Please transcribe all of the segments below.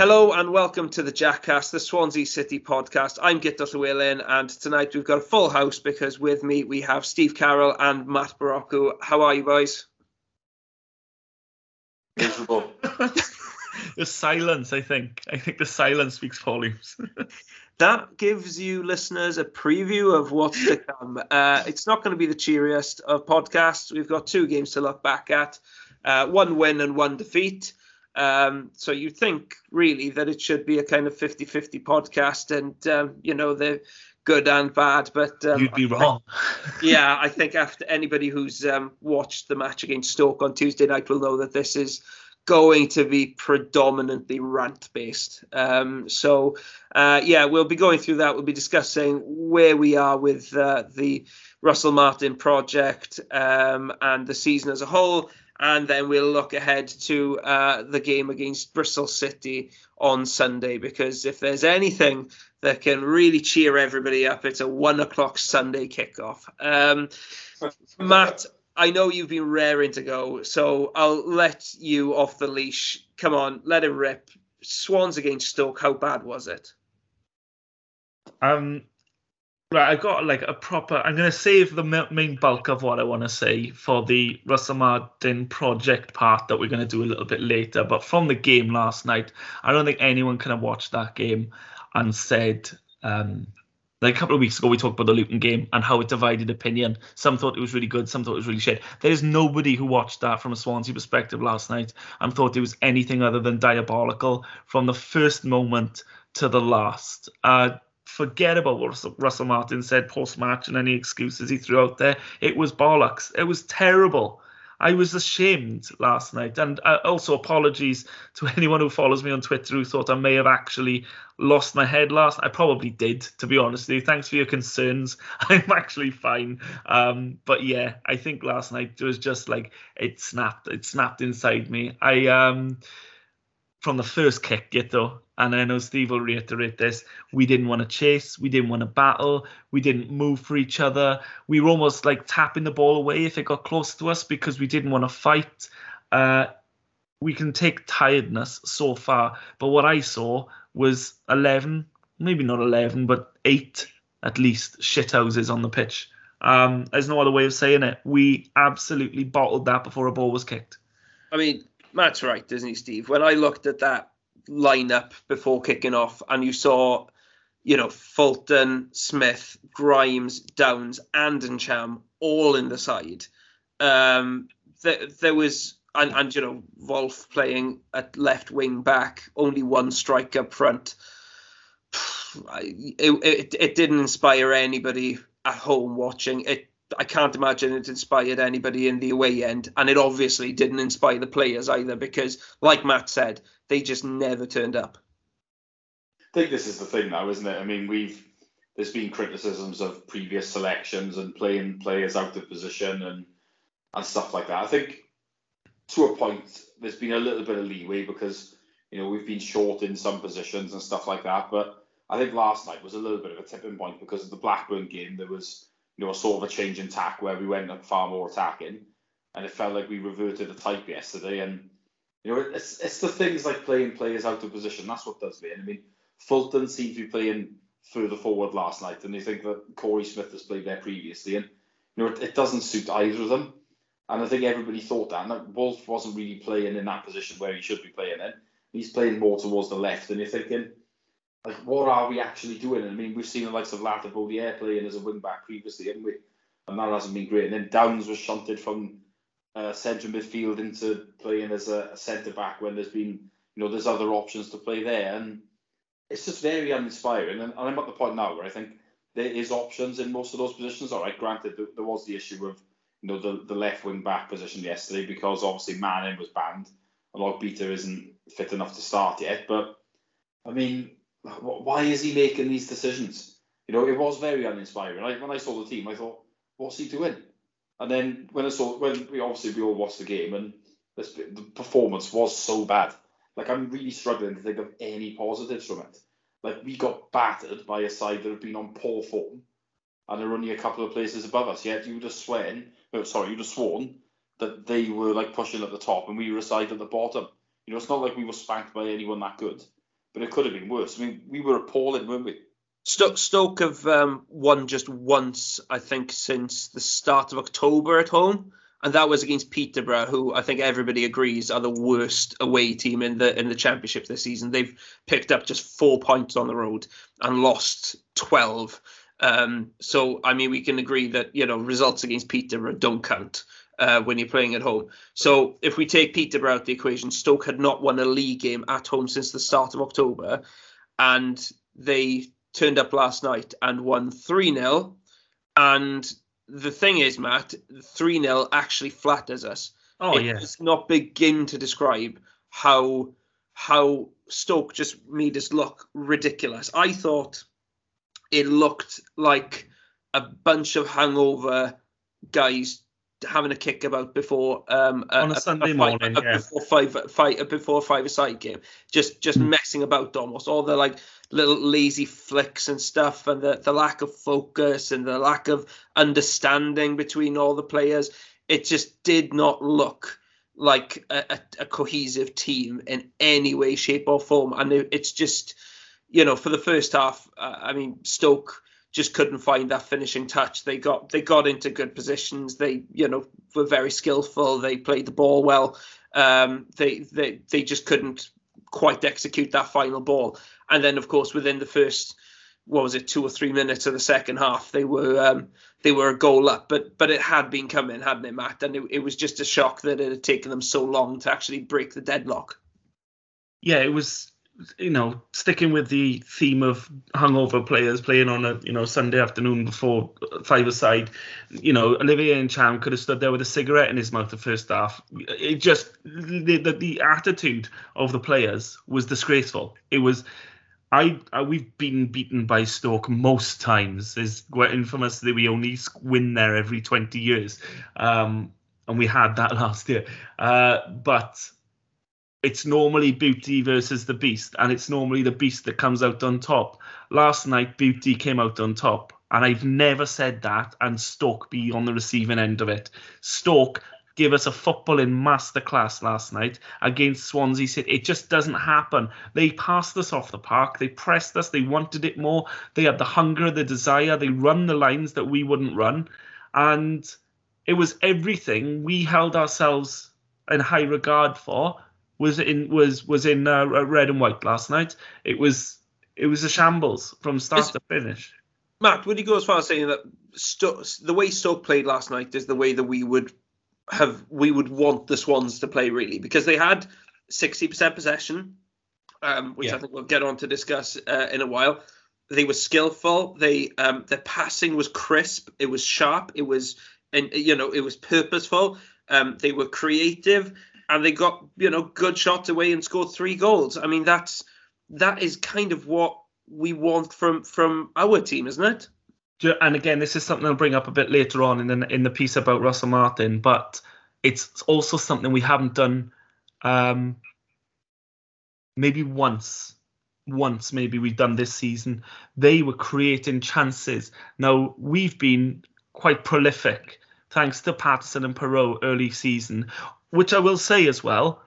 Hello and welcome to the Jackcast, the Swansea City podcast. I'm Guto Llewellyn, and tonight we've got a full house because with me we have Steve Carroll and Matt Barocco. How are you, boys? Miserable. the silence, I think. I think the silence speaks volumes. that gives you listeners a preview of what's to come. Uh, it's not going to be the cheeriest of podcasts. We've got two games to look back at uh, one win and one defeat. Um, so you think really that it should be a kind of 50 50 podcast, and um, you know, they're good and bad. But um, you'd be wrong. yeah, I think after anybody who's um, watched the match against Stoke on Tuesday night will know that this is going to be predominantly rant based. Um, so, uh, yeah, we'll be going through that. We'll be discussing where we are with uh, the Russell Martin project um, and the season as a whole and then we'll look ahead to uh, the game against Bristol City on Sunday because if there's anything that can really cheer everybody up, it's a one o'clock Sunday kickoff. Um, Matt, I know you've been raring to go, so I'll let you off the leash. Come on, let it rip. Swans against Stoke, how bad was it? Um, Right, I've got like a proper. I'm going to save the main bulk of what I want to say for the Russell Martin project part that we're going to do a little bit later. But from the game last night, I don't think anyone can have watched that game and said, um, like a couple of weeks ago, we talked about the Luton game and how it divided opinion. Some thought it was really good, some thought it was really shit. There's nobody who watched that from a Swansea perspective last night and thought it was anything other than diabolical from the first moment to the last. Uh, forget about what Russell Martin said post match and any excuses he threw out there. It was bollocks. It was terrible. I was ashamed last night. And uh, also, apologies to anyone who follows me on Twitter who thought I may have actually lost my head last. I probably did, to be honest with you. Thanks for your concerns. I'm actually fine. Um, but yeah, I think last night it was just like it snapped. It snapped inside me. I um from the first kick, Guto, and I know Steve will reiterate this, we didn't want to chase, we didn't want to battle, we didn't move for each other. We were almost like tapping the ball away if it got close to us because we didn't want to fight. Uh, we can take tiredness so far, but what I saw was 11, maybe not 11, but eight at least shithouses on the pitch. Um, there's no other way of saying it. We absolutely bottled that before a ball was kicked. I mean, Matt's right, doesn't he, Steve? When I looked at that lineup before kicking off, and you saw, you know, Fulton, Smith, Grimes, Downes, and Ntcham all in the side. Um, there, there was, and, and you know, Wolf playing at left wing back, only one strike up front. It, it, it didn't inspire anybody at home watching. It I can't imagine it inspired anybody in the away end, and it obviously didn't inspire the players either because, like Matt said, they just never turned up. I think this is the thing now, isn't it? I mean, we've there's been criticisms of previous selections and playing players out of position and and stuff like that. I think to a point there's been a little bit of leeway because you know we've been short in some positions and stuff like that. But I think last night was a little bit of a tipping point because of the Blackburn game. There was you know, a sort of a change in tack where we went far more attacking, and it felt like we reverted the type yesterday. And you know, it's it's the things like playing players out of position. That's what does me. And I mean, Fulton seemed to be playing further forward last night, and you think that Korey Smith has played there previously, and you know, it, it doesn't suit either of them. And I think everybody thought that. And Wolf wasn't really playing in that position where he should be playing in. He's playing more towards the left, and you're thinking, like what are we actually doing? I mean, we've seen the likes of Latibeaudiere playing as a wing back previously, haven't we? And that hasn't been great. And then Downes was shunted from uh, central midfield into playing as a, a centre back when there's been, you know, there's other options to play there, and it's just very uninspiring. And, and I'm at the point now where I think there is options in most of those positions. All right, granted, there, there was the issue of you know the, the left wing back position yesterday because obviously Manning was banned. A lot of Beta isn't fit enough to start yet, but I mean, why is he making these decisions? You know, it was very uninspiring. I, when I saw the team, I thought, what's he doing? And then when I saw, when we obviously we all watched the game, and this, the performance was so bad. Like I'm really struggling to think of any positives from it. Like we got battered by a side that have been on poor form, and are only a couple of places above us. Yet you would have sworn, oh, sorry, you'd have sworn that they were like pushing at the top, and we were a side at the bottom. You know, it's not like we were spanked by anyone that good but it could have been worse. I mean, we were appalling, weren't we? Stoke, Stoke have um, won just once, I think, since the start of October at home, and that was against Peterborough, who I think everybody agrees are the worst away team in the in the championship this season. They've picked up just four points on the road and lost twelve. Um, so I mean, we can agree that you know results against Peterborough don't count. Uh, when you're playing at home. So if we take Peterborough out the equation, Stoke had not won a league game at home since the start of October, and they turned up last night and won 3 0. And the thing is, Matt, 3 0 actually flatters us. Oh, it yeah. does not begin to describe how how Stoke just made us look ridiculous. I thought it looked like a bunch of hangover guys having a kick about before um On a Sunday fight- morning, a- yeah. before five fight before five a side game just just Hmm. messing about almost all the like little lazy flicks and stuff and the, the lack of focus and the lack of understanding between all the players it just did not look like a, a, a cohesive team in any way shape or form and it, it's just you know for the first half uh, i mean stoke just couldn't find that finishing touch. They got they got into good positions. They you know were very skillful. They played the ball well. Um, they they they just couldn't quite execute that final ball. And then of course within the first what was it two or three minutes of the second half they were um, they were a goal up. But but it had been coming, hadn't it, Matt? And it, it was just a shock that it had taken them so long to actually break the deadlock. yeah, it was you know sticking with the theme of hungover players playing on a you know Sunday afternoon before five aside. You know, Olivier Ntcham could have stood there with a cigarette in his mouth the first half. It just the the, the attitude of the players was disgraceful. It was. I, I we've been beaten by Stoke most times. It's quite infamous that we only win there every 20 years, um, and we had that last year. Uh, but it's normally Beauty versus the Beast, and it's normally the Beast that comes out on top. Last night, Beauty came out on top, and I've never said that, and Stoke be on the receiving end of it. Stoke gave us a footballing masterclass last night against Swansea City. It just doesn't happen. They passed us off the park, they pressed us, they wanted it more, they had the hunger, the desire, they run the lines that we wouldn't run, and it was everything we held ourselves in high regard for was in was was in uh, red and white last night. It was it was a shambles from start It's- to finish. Matt, would you go as far as saying that Sto- the way Stoke played last night is the way that we would have we would want the Swans to play really because they had sixty percent possession, um, which Yeah. I think we'll get on to discuss uh, in a while. They were skillful. They um, their passing was crisp. It was sharp. It was and you know it was purposeful. Um, they were creative and they got you know good shots away and scored three goals. I mean that's that is kind of what we want from from our team, isn't it? And again, this is something I'll bring up a bit later on in the in the piece about Russell Martin, but it's also something we haven't done. Um, maybe once, once maybe we've done this season. They were creating chances. Now we've been quite prolific thanks to Paterson and Piroe early season, which I will say as well.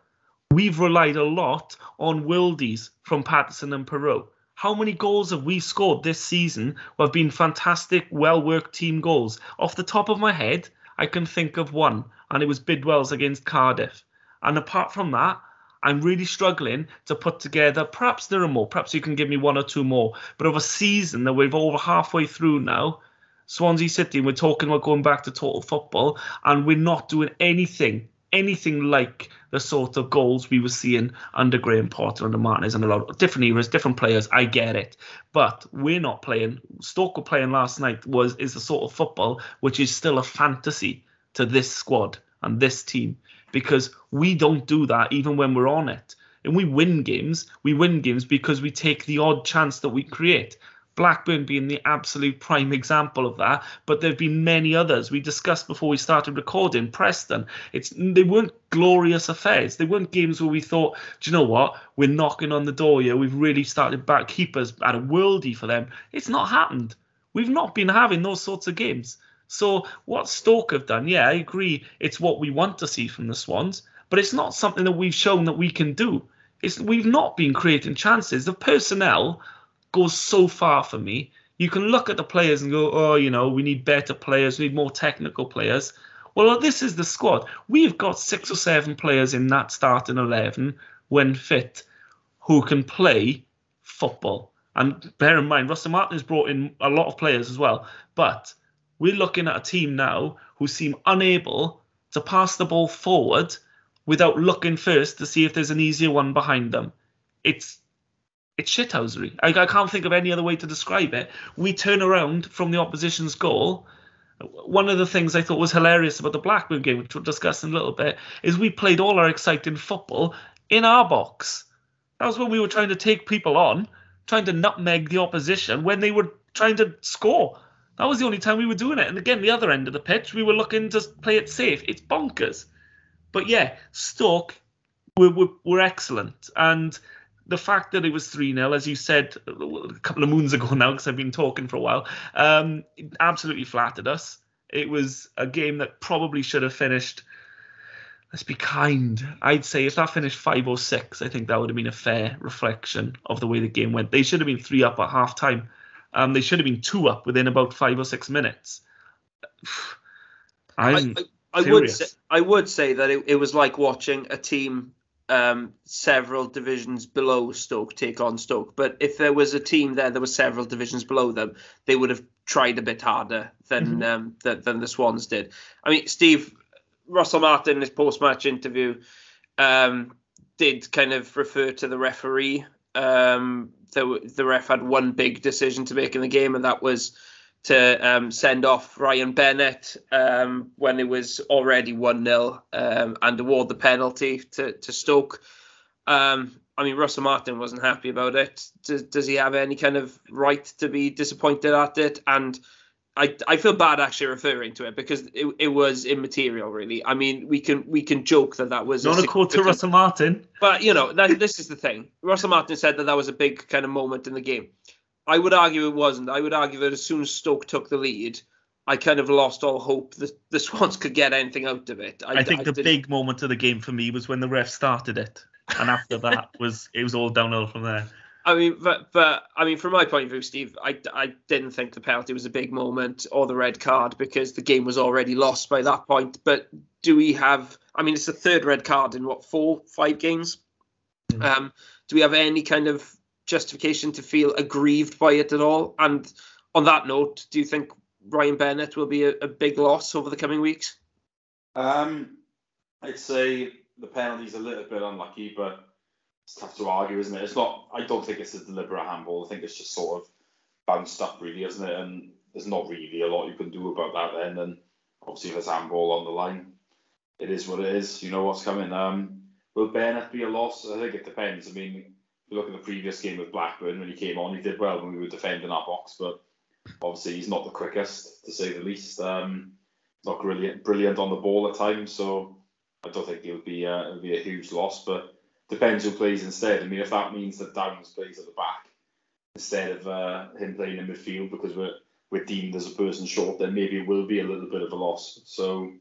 We've relied a lot on worldies from Paterson and Piroe. How many goals have we scored this season have been fantastic, well worked team goals? Off the top of my head, I can think of one, and it was Bidwell's against Cardiff. And apart from that, I'm really struggling to put together. Perhaps there are more. Perhaps you can give me one or two more. But of a season that we're over halfway through now, Swansea City, we're talking about going back to total football, and we're not doing anything, anything like the sort of goals we were seeing under Graham Potter, under Martinez, and a lot of different eras, different players. I get it, but we're not playing. Stoke were playing last night was is the sort of football which is still a fantasy to this squad and this team because we don't do that even when we're on it. And we win games. We win games because we take the odd chance that we create. Blackburn being the absolute prime example of that, but there have been many others. We discussed before we started recording. Preston, it's they weren't glorious affairs. They weren't games where we thought, do you know what, we're knocking on the door here. We've really started back keepers at a worldie for them. It's not happened. We've not been having those sorts of games. So what Stoke have done, yeah, I agree. It's what we want to see from the Swans, but it's not something that we've shown that we can do. It's we've not been creating chances. The personnel goes so far for me. You can look at the players and go, oh, you know, we need better players, we need more technical players. Well, this is the squad. We've got six or seven players in that starting 11 when fit who can play football. And bear in mind, Russell Martin has brought in a lot of players as well. But we're looking at a team now who seem unable to pass the ball forward without looking first to see if there's an easier one behind them. It's it's shithousery. I, I can't think of any other way to describe it. We turn around from the opposition's goal. One of the things I thought was hilarious about the Blackburn game, which we'll discuss in a little bit, is we played all our exciting football in our box. That was when we were trying to take people on, trying to nutmeg the opposition when they were trying to score. That was the only time we were doing it. And again, the other end of the pitch, we were looking to play it safe. It's bonkers. But yeah, Stoke were, were, were excellent. And the fact that it was 3 0, as you said a couple of moons ago now, because I've been talking for a while, um, absolutely flattered us. It was a game that probably should have finished. Let's be kind. I'd say if that finished 5 or 6, I think that would have been a fair reflection of the way the game went. They should have been 3 up at half time. Um, they should have been 2 up within about 5 or 6 minutes. I'm I, I, I would say, I would say that it, it was like watching a team um, several divisions below Stoke take on Stoke. But if there was a team there that was several divisions below them, they would have tried a bit harder than mm-hmm. um, than, than, the Swans did. I mean, Steve Russell Martin in his post match interview um, did kind of refer to the referee. Um, the, the ref had one big decision to make in the game, and that was to um, send off Ryan Bennett um, when it was already 1 0 um, and award the penalty to, to Stoke. Um, I mean, Russell Martin wasn't happy about it. Does, does, he have any kind of right to be disappointed at it? And I, I feel bad actually referring to it because it, it was immaterial, really. I mean, we can we can joke that that was not a, a quote to Russell Martin, but you know, that, this is the thing. Russell Martin said that that was a big kind of moment in the game. I would argue it wasn't. I would argue that as soon as Stoke took the lead, I kind of lost all hope that the Swans could get anything out of it. I, I think I the didn't... big moment of the game for me was when the ref started it, and after that was it was all downhill from there. I mean, but, but I mean, from my point of view, Steve, I, I didn't think the penalty was a big moment or the red card because the game was already lost by that point. But do we have? I mean, it's the third red card in what four, five games. Mm. Um, do we have any kind of justification to feel aggrieved by it at all? And on that note, do you think Ryan Bennett will be a, a big loss over the coming weeks? Um, I'd say the penalty's a little bit unlucky, but it's tough to argue, isn't it? It's not. I don't think it's a deliberate handball. I think it's just sort of bounced up, really, isn't it? And there's not really a lot you can do about that then. And obviously, if there's handball on the line, it is what it is. You know what's coming. Um, will Bennett be a loss? I think it depends. I mean, you look at the previous game with Blackburn when he came on, he did well when we were defending our box, but obviously he's not the quickest to say the least. Um, not brilliant, brilliant on the ball at times, so I don't think he'll be uh, it'll be a huge loss. But depends who plays instead. I mean, if that means that Downes plays at the back instead of uh, him playing in midfield because we're we're deemed as a person short, then maybe it will be a little bit of a loss. So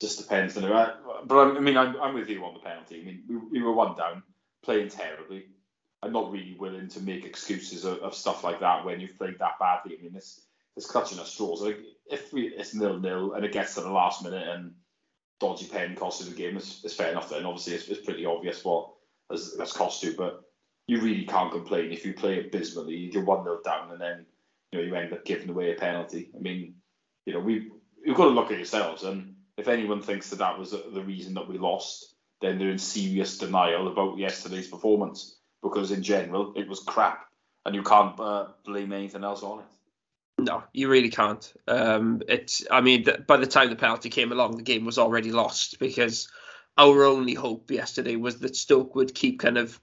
just depends. But I mean, I'm, I'm with you on the penalty. I mean, we, we were one down, playing terribly. I'm not really willing to make excuses of, of stuff like that when you've played that badly. I mean, it's it's clutching at straws. Like if we it's nil nil and it gets to the last minute and dodgy pen costs you the game, it's, it's fair enough. Then obviously it's, it's pretty obvious what has, has cost you, but you really can't complain if you play abysmally. You're one nil down and then you know you end up giving away a penalty. I mean, you know we we've got to look at yourselves and if anyone thinks that that was the reason that we lost, then they're in serious denial about yesterday's performance because in general it was crap, and you can't uh, blame anything else on it. No, you really can't. Um, it's. I mean, by the time the penalty came along, the game was already lost because our only hope yesterday was that Stoke would keep kind of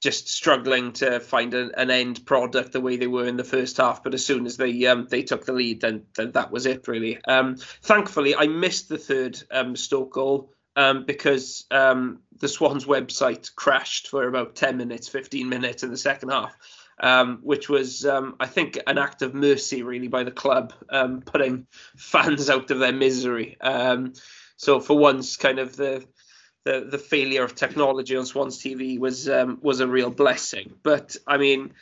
just struggling to find a, an end product the way they were in the first half. But as soon as they um, they took the lead, then, then that was it really. Um, thankfully, I missed the third um, Stoke goal um, because um, the Swans website crashed for about 10 minutes, 15 minutes in the second half, um, which was, um, I think, an act of mercy really by the club, um, putting fans out of their misery. Um, so for once, kind of the the the failure of technology on Swans TV was was a real blessing. But I mean,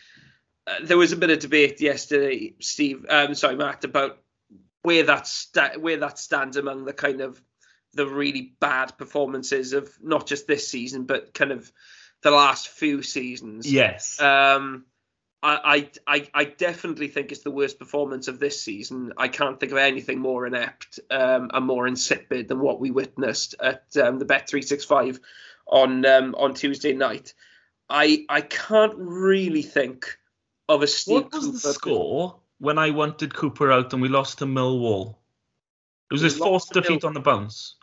uh, there was a bit of debate yesterday, Steve. Um, sorry, Matt, about where that sta- where that stands among the kind of the really bad performances of not just this season, but kind of the last few seasons. Yes. Um, I, I, I definitely think it's the worst performance of this season. I can't think of anything more inept um, and more insipid than what we witnessed at um, the Bet three six five on um, on Tuesday night. I I can't really think of a Steve what was Cooper the score when I wanted Cooper out and we lost to Millwall? It was We his fourth defeat Mill- on the bounce.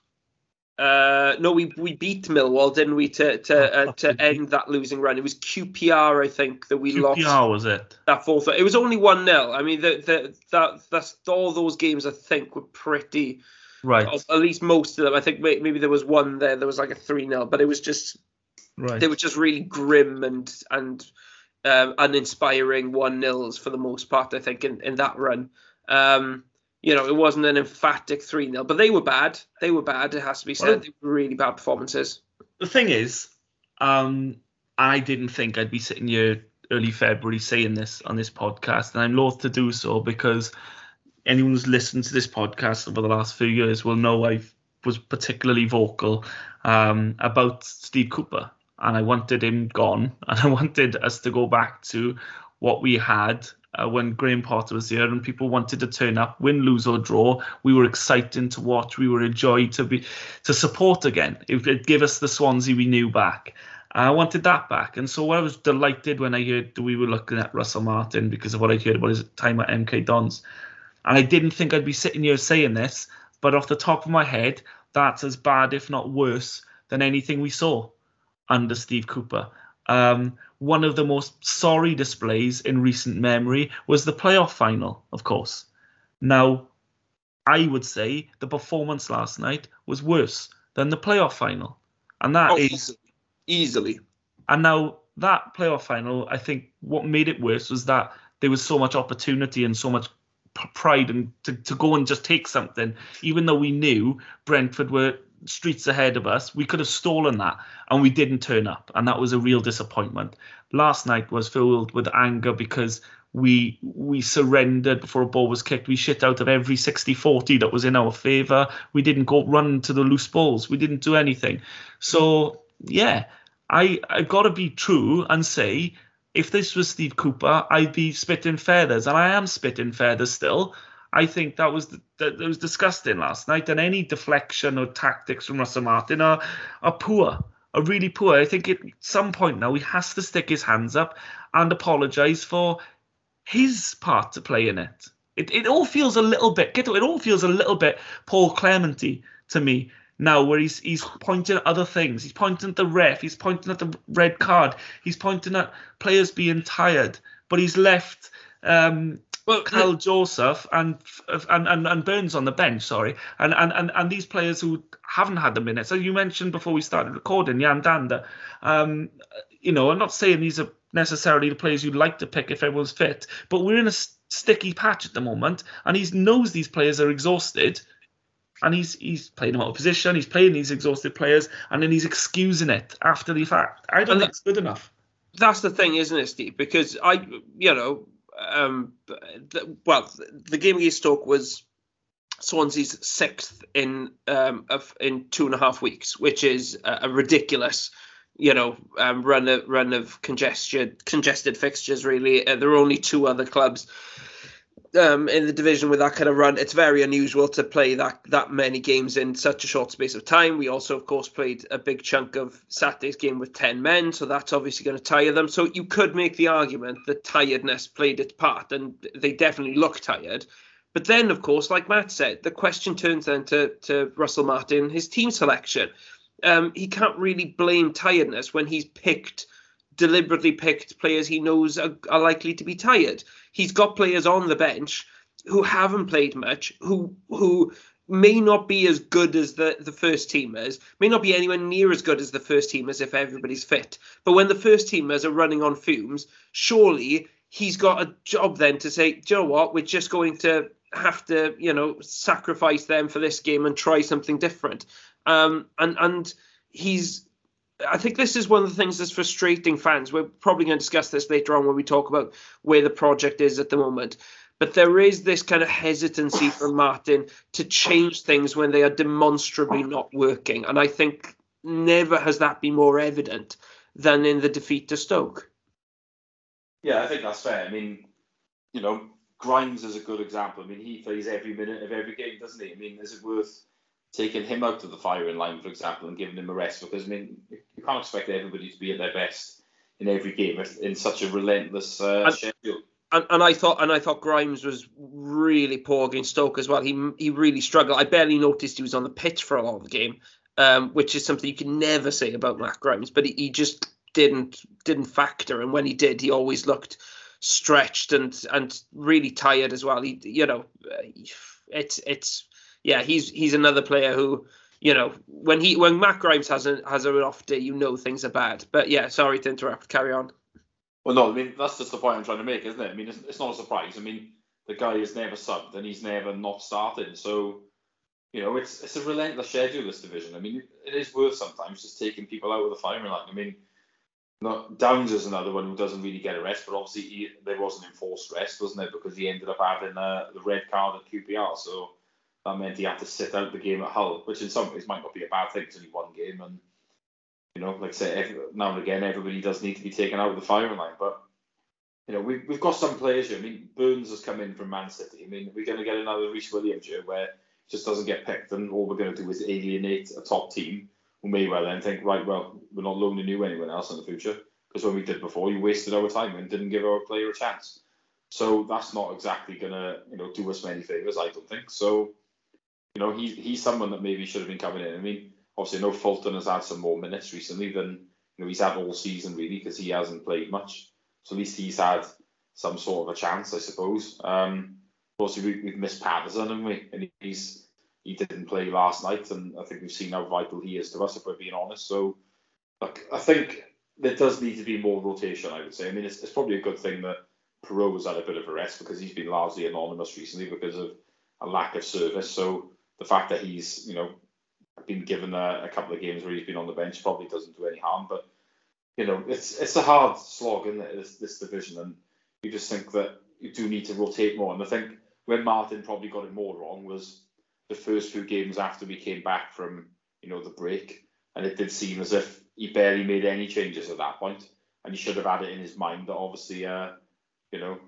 Uh, no, we we beat Millwall, didn't we, to to Oh, uh, to end that losing run? It was QPR, I think, that we lost. QPR was it? that fourth. It was only one 0 I mean, the, the, that that's all those games. I think were pretty. Right. At least most of them. I think may- maybe there was one there. There was like a three 0 but it was just Right. they were just really grim and and um, uninspiring one nils for the most part. I think in in that run. Um, you know, it wasn't an emphatic three 0 but they were bad. They were bad. It has to be said. Well- they were really bad performances. the thing is, um, I didn't think I'd be sitting here early February saying this on this podcast, and I'm loath to do so because anyone who's listened to this podcast over the last few years will know I was particularly vocal um, about Steve Cooper, and I wanted him gone, and I wanted us to go back to what we had. Uh, when Graham Potter was here and people wanted to turn up, win, lose or draw, we were exciting to watch. We were a joy to be to support again. It would give us the Swansea we knew back. I wanted that back, and so I was delighted when I heard we were looking at Russell Martin because of what I heard about his time at MK Dons. And I didn't think I'd be sitting here saying this, but off the top of my head, that's as bad, if not worse, than anything we saw under Steve Cooper. Um, one of the most sorry displays in recent memory was the playoff final, of course. Now, I would say the performance last night was worse than the playoff final, and that Oh, is easily. easily. and now that playoff final, I think what made it worse was that there was so much opportunity and so much pride and to, to go and just take something, even though we knew Brentford were streets ahead of us, we could have stolen that and we didn't turn up. And that was a real disappointment. Last night was filled with anger because we we surrendered before a ball was kicked. We shit out of every 60-40 that was in our favour. We didn't go run to the loose balls. We didn't do anything. So yeah, I I've got to be true and say if this was Steve Cooper, I'd be spitting feathers, and I am spitting feathers still. I think that was that, was disgusting last night, and any deflection or tactics from Russell Martin are are poor, are really poor. I think at some point now he has to stick his hands up and apologise for his part to play in it. It it all feels a little bit it all feels a little bit Paul Clementy to me now where he's he's pointing at other things. He's pointing at the ref, he's pointing at the red card, he's pointing at players being tired, but he's left um Well, Kyle Joseph and, and and and Burns on the bench, sorry, and and and, and these players who haven't had the minutes. So you mentioned before we started recording, Yan Dhanda. Um, you know, I'm not saying these are necessarily the players you'd like to pick if everyone's fit, but we're in a sticky patch at the moment, and he knows these players are exhausted, and he's he's playing them out of position. He's playing these exhausted players, and then he's excusing it after the fact. I don't And think it's good enough. that's the thing, isn't it, Steve? Because I, you know, um, the, well, the game against Stoke was Swansea's sixth in um of in two and a half weeks, which is a, a ridiculous, you know, um, run of run of congested congested fixtures. Really, uh, there are only two other clubs. Um, in the division with that kind of run, it's very unusual to play that that many games in such a short space of time. We also, of course, played a big chunk of Saturday's game with ten men, so that's obviously going to tire them. So you could make the argument that tiredness played its part, and they definitely look tired. But then, of course, like Matt said, the question turns then to, to Russell Martin, his team selection. Um, he can't really blame tiredness when he's picked, deliberately picked players he knows are, are likely to be tired. He's got players on the bench who haven't played much, who who may not be as good as the, the first teamers, may not be anywhere near as good as the first teamers if everybody's fit. But when the first teamers are running on fumes, surely he's got a job then to say, Do you know what, we're just going to have to, you know, sacrifice them for this game and try something different. Um, and and he's I think this is one of the things that's frustrating fans. We're probably going to discuss this later on when we talk about where the project is at the moment. But there is this kind of hesitancy from Martin to change things when they are demonstrably not working. And I think never has that been more evident than in the defeat to Stoke. Yeah, I think that's fair. I mean, you know, Grimes is a good example. I mean, he plays every minute of every game, doesn't he? I mean, is it worth taking him out of the firing line, for example, and giving him a rest because I mean you can't expect everybody to be at their best in every game in such a relentless uh, and, schedule. And, and I thought and I thought Grimes was really poor against Stoke as well. He he really struggled. I barely noticed he was on the pitch for a lot of the game, um, which is something you can never say about Matt Grimes. But he, he just didn't didn't factor, and when he did, he always looked stretched and and really tired as well. He you know it's it's yeah, he's he's another player who, you know, when he when Matt Grimes has a has an off day, you know things are bad. But yeah, sorry to interrupt. Carry on. Well, no, I mean that's just the point I'm trying to make, isn't it? I mean, it's, it's not a surprise. I mean, the guy is never subbed and he's never not started. So, you know, it's it's a relentless schedule this division. I mean, it is worth sometimes just taking people out of the firing line. I mean, not Downes is another one who doesn't really get a rest, but obviously he, there was an enforced rest, wasn't it? Because he ended up having uh, the red card at QPR. So that meant he had to sit out the game at Hull, which in some ways might not be a bad thing. It's only one game, and you know, like I say, every, now and again, everybody does need to be taken out of the firing line. But you know, we've we've got some players here. I mean, Burns has come in from Man City. I mean, we're going to get another Rhys Williams here where he just doesn't get picked, and all we're going to do is alienate a top team who may well then think, right, well, we're not loaning you anyone else in the future because when we did before, you wasted our time and didn't give our player a chance. So that's not exactly going to you know do us many favors, I don't think. So you know, he's he's someone that maybe should have been coming in. I mean, obviously, I know Fulton has had some more minutes recently than you know he's had all season really because he hasn't played much. So at least he's had some sort of a chance, I suppose. Um, also, we, we've missed Paterson, haven't we? And he's he didn't play last night, and I think we've seen how vital he is to us, if we're being honest. So, look, I think there does need to be more rotation. I would say. I mean, it's, it's probably a good thing that Piroe has had a bit of a rest because he's been largely anonymous recently because of a lack of service. So the fact that he's you know been given a, a, couple of games where he's been on the bench probably doesn't do any harm. But you know it's it's a hard slog in this, this division, and you just think that you do need to rotate more. And I think when Martin probably got it more wrong was the first few games after we came back from you know the break, and it did seem as if he barely made any changes at that point, and he should have had it in his mind that obviously uh, you know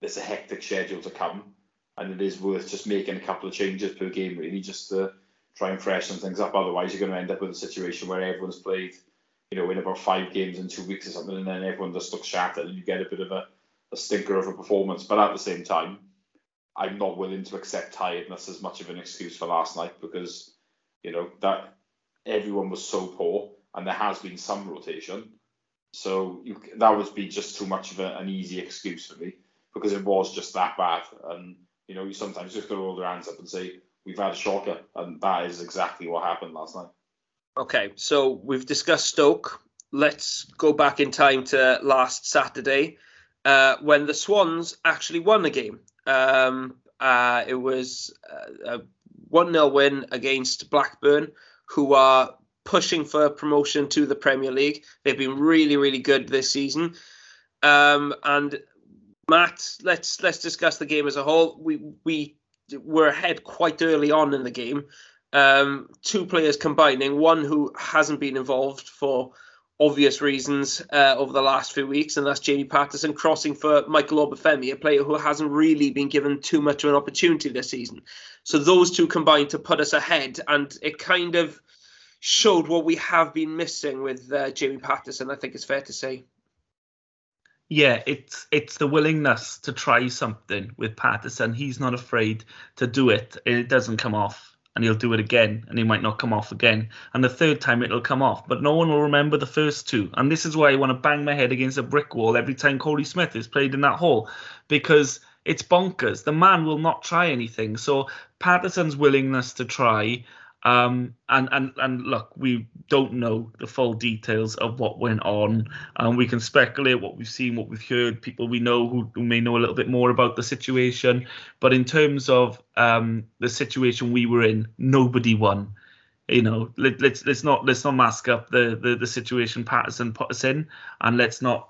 there's a hectic schedule to come and it is worth just making a couple of changes per game, really, just to try and freshen things up. Otherwise, you're going to end up with a situation where everyone's played, you know, in about five games in two weeks or something, and then everyone just looks shattered, and you get a bit of a, a stinker of a performance. But at the same time, I'm not willing to accept tiredness as much of an excuse for last night because, you know, that everyone was so poor, and there has been some rotation. So you, that would be just too much of a, an easy excuse for me because it was just that bad. And you know, you sometimes just got to roll their hands up and say, we've had a shocker. And that is exactly what happened last night. Okay, so we've discussed Stoke. Let's go back in time to last Saturday uh, when the Swans actually won the game. Um, uh, it was a 1 0 win against Blackburn, who are pushing for promotion to the Premier League. They've been really, really good this season. Um, and Matt, let's let's discuss the game as a whole. We we were ahead quite early on in the game. Um, two players combining, one who hasn't been involved for obvious reasons uh, over the last few weeks, and that's Jamie Paterson crossing for Michael Obafemi, a player who hasn't really been given too much of an opportunity this season. So those two combined to put us ahead, and it kind of showed what we have been missing with uh, Jamie Paterson. I think it's fair to say yeah, it's it's the willingness to try something with Paterson. He's not afraid to do it. It doesn't come off, and he'll do it again, and he might not come off again. And the third time it'll come off, but no one will remember the first two. And this is why I want to bang my head against a brick wall every time Korey Smith is played in that hole, because it's bonkers. The man will not try anything. So Paterson's willingness to try um, and and and look, we don't know the full details of what went on, and we can speculate what we've seen, what we've heard, people we know who, who may know a little bit more about the situation. But in terms of um, the situation we were in, nobody won. you know, let, let's let's not let's not mask up the the, the situation Paterson put us in, and let's not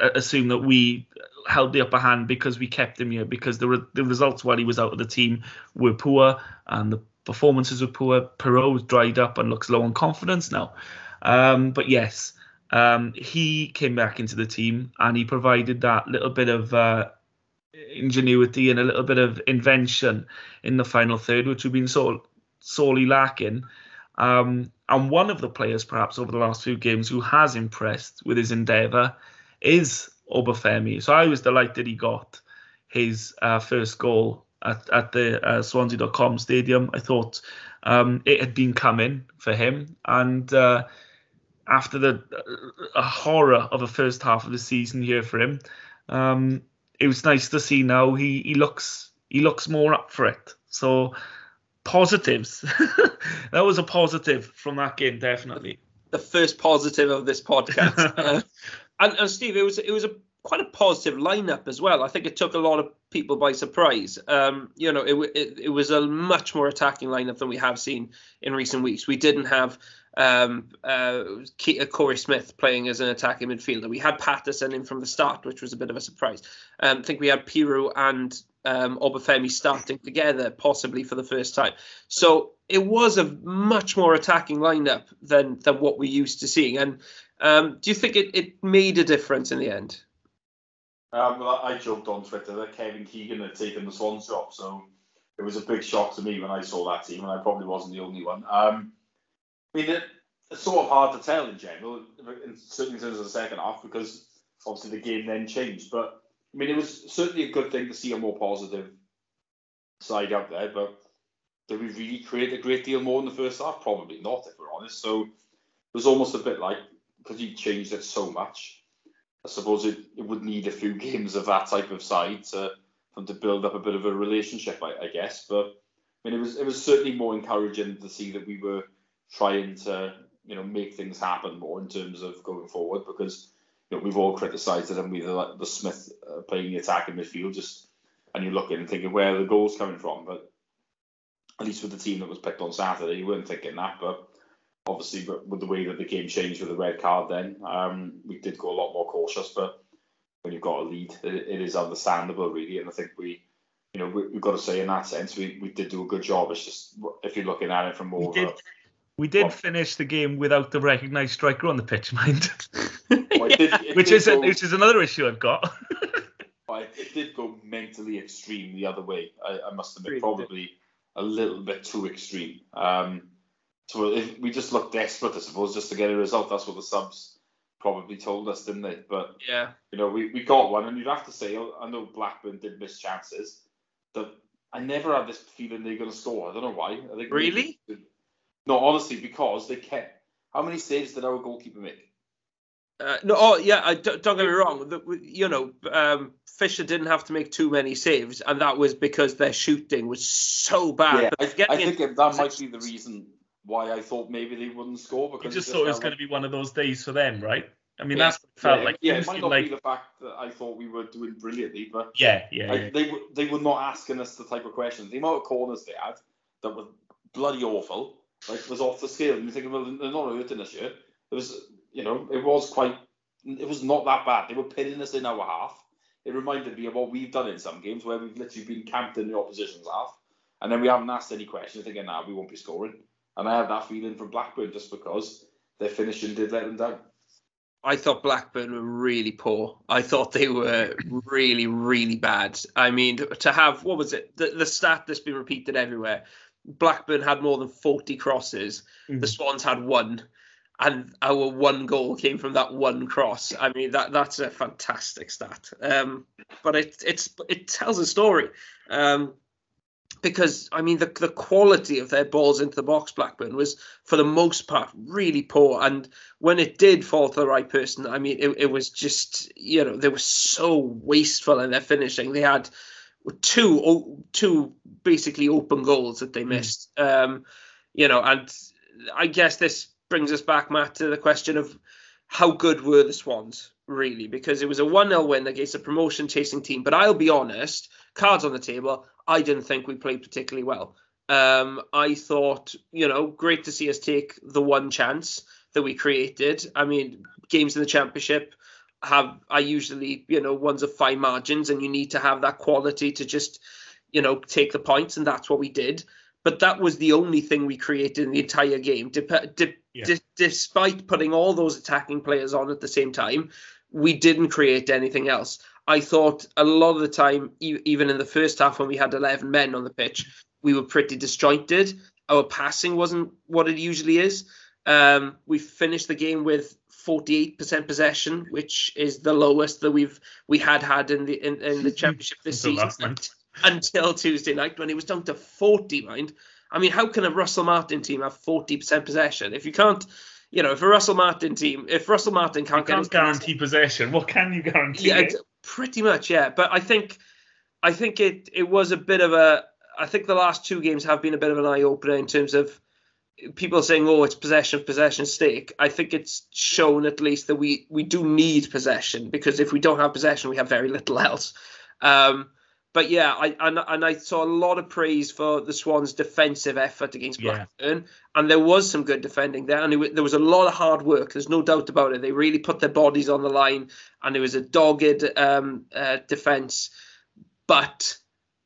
uh, assume that we held the upper hand because we kept him here because the re- the results while he was out of the team were poor and the performances were poor. Piroe's dried up and looks low on confidence now. Um, but yes, um, he came back into the team and he provided that little bit of uh, ingenuity and a little bit of invention in the final third, which we've been of sorely lacking. Um, and one of the players, perhaps over the last few games, who has impressed with his endeavour is Obafemi. So I was delighted he got his uh, first goal at, at the uh, Swansea.com stadium. I thought um, it had been coming for him. And uh, after the uh, horror of a first half of the season here for him, um, it was nice to see now he, he looks he looks more up for it. So positives. that was a positive from that game, definitely. The first positive of this podcast. uh, and, and Steve, it was it was a quite a positive lineup as well. I think it took a lot of people by surprise. Um, you know, it, it, it was a much more attacking lineup than we have seen in recent weeks. We didn't have um, uh, Korey Smith playing as an attacking midfielder. We had Paterson in from the start, which was a bit of a surprise. Um, I think we had Piroe and um, Obafemi starting together, possibly for the first time. So it was a much more attacking lineup than than what we're used to seeing. And um, do you think it, it made a difference in the end? Um, I joked on Twitter that Kevin Keegan had taken the Swan shop, so it was a big shock to me when I saw that team, and I probably wasn't the only one. Um, I mean, it, it's sort of hard to tell in general, certainly in terms of the second half, because obviously the game then changed. But I mean, it was certainly a good thing to see a more positive side out there. But did we really create a great deal more in the first half? Probably not, if we're honest. So it was almost a bit like because you changed it so much. I suppose it, it would need a few games of that type of side to to build up a bit of a relationship, I, I guess. But I mean, it was it was certainly more encouraging to see that we were trying to you know make things happen more in terms of going forward because you know we've all criticised it and we the, the Smith uh, playing the attack in midfield just and you're looking and thinking where are the goals coming from but at least with the team that was picked on Saturday you weren't thinking that but obviously with the way that the game changed with the red card then um, we did go a lot more cautious but when you've got a lead it, it is understandable really and I think we you know we, have got to say in that sense we, we did do a good job it's just if you're looking at it from more we did finish the game without the recognised striker on the pitch, mind. Well, did, which is go, which is another issue I've got. it did go mentally extreme the other way. I, I must admit, probably a little bit too extreme. Um, so we just looked desperate, I suppose, just to get a result. That's what the subs probably told us, didn't they? But yeah, you know, we, we got one, and you'd have to say, I know Blackburn did miss chances. That I never had this feeling they're going to score. I don't know why. I think really. No, honestly, because they kept. How many saves did our goalkeeper make? Uh, no, oh yeah, I, don't, don't get me wrong. The, you know, um, Fisher didn't have to make too many saves, and that was because their shooting was so bad. Yeah, I, I think that might be the reason why I thought maybe they wouldn't score. Because you just thought it was going to be one of those days for them, right? I mean, yeah, that's what it felt yeah, like. Yeah, it might not like... be the fact that I thought we were doing brilliantly, but yeah, yeah, I, yeah. they they were not asking us the type of questions. The amount of corners they had that were bloody awful like was off the scale. And you think, well, they're not hurting us yet. It was, you know, it was quite, it was not that bad. They were pinning us in our half. It reminded me of what we've done in some games where we've literally been camped in the opposition's half, and then we haven't asked any questions. Thinking, nah, we won't be scoring. And I had that feeling from Blackburn just because their finishing did let them down. I thought Blackburn were really poor. I thought they were really, really bad. I mean, to have what was it? The, the stat that's been repeated everywhere. Blackburn had more than 40 crosses. Mm-hmm. The Swans had one. And our one goal came from that one cross. I mean, that that's a fantastic stat. Um, but it it's it tells a story. Um, because I mean the the quality of their balls into the box, Blackburn was for the most part really poor, and when it did fall to the right person, I mean it, it was just you know they were so wasteful in their finishing. They had two two basically open goals that they hmm. missed. Mm. Um, you know, and I guess this brings us back, Matt, to the question of how good were the Swans really? Because it was a one 0 win against a promotion chasing team. But I'll be honest, cards on the table, I didn't think we played particularly well. Um, I thought, you know, great to see us take the one chance that we created. I mean, games in the championship have I usually, you know, ones of fine margins, and you need to have that quality to just, you know, take the points, and that's what we did. But that was the only thing we created in the entire game. Dep- de- Yeah. de- despite putting all those attacking players on at the same time, we didn't create anything else. I thought a lot of the time, even in the first half when we had 11 men on the pitch, we were pretty disjointed. Our passing wasn't what it usually is. Um, we finished the game with 48% possession, which is the lowest that we've we had had in the in, in the championship this season until Tuesday night when it was down to 40. Mind, I mean, how can a Russell Martin team have 40% possession if you can't? You know, if a Russell Martin team, if Russell Martin can't, his can't guarantee possession. What can you guarantee? yeah, pretty much, yeah. But I think, I think it it was a bit of a. I think the last two games have been a bit of an eye opener in terms of people saying, "Oh, it's possession, possession, stake." I think it's shown at least that we we do need possession because if we don't have possession, we have very little else. Um, but yeah, I and, and I saw a lot of praise for the Swans' defensive effort against Yeah. Blackburn, and there was some good defending there, and it, there was a lot of hard work. There's no doubt about it. They really put their bodies on the line, and it was a dogged um, uh, defense. But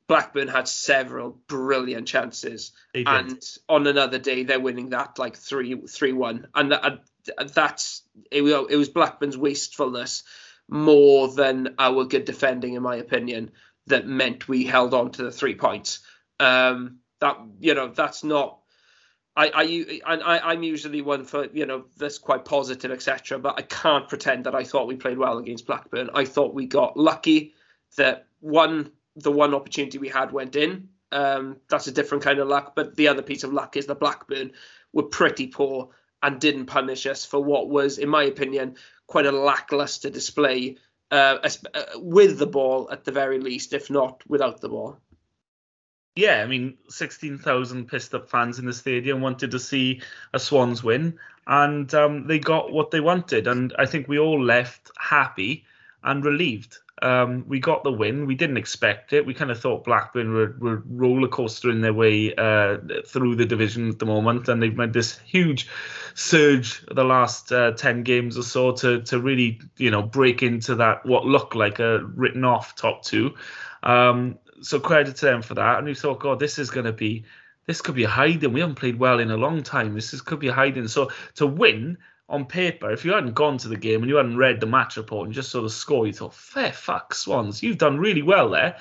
Blackburn had several brilliant chances, and on another day they're winning that like three three one, and that, that's it, it was Blackburn's wastefulness more than our good defending, in my opinion, that meant we held on to the three points. Um, that you know that's not. I, I, and I, I'm usually one for you know that's quite positive, etc. But I can't pretend that I thought we played well against Blackburn. I thought we got lucky that one the one opportunity we had went in. Um, that's a different kind of luck. But the other piece of luck is that Blackburn were pretty poor and didn't punish us for what was, in my opinion, quite a lackluster display uh, uh, with the ball at the very least, if not without the ball. yeah, I mean, 16,000 pissed up fans in the stadium wanted to see a Swans win, and um, they got what they wanted. And I think we all left happy and relieved. Um, we got the win. We didn't expect it. We kind of thought Blackburn were, were roller coastering their way uh, through the division at the moment, and they've made this huge surge the last uh, 10 games or so to, to really, you know, break into that what looked like a written off top two. Um, so credit to them for that. And we thought, God, this is going to be, this could be a hiding. We haven't played well in a long time. This is, could be a hiding. So to win on paper, if you hadn't gone to the game and you hadn't read the match report and just saw the score, you thought, fair fuck, Swans, you've done really well there.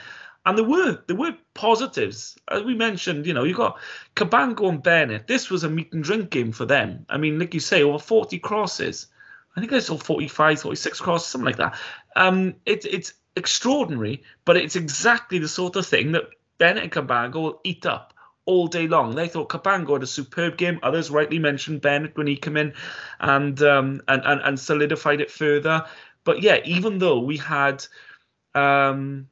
And there were there were positives. As we mentioned, you know, you've got Cabango and Bennett. This was a meat and drink game for them. I mean, like you say, over 40 crosses. I think I saw 45, 46 crosses, something like that. Um, it, it's extraordinary, but it's exactly the sort of thing that Bennett and Cabango will eat up all day long. They thought Cabango had a superb game. Others rightly mentioned Bennett when he came in and um, and, and, and solidified it further. But yeah, even though we had um,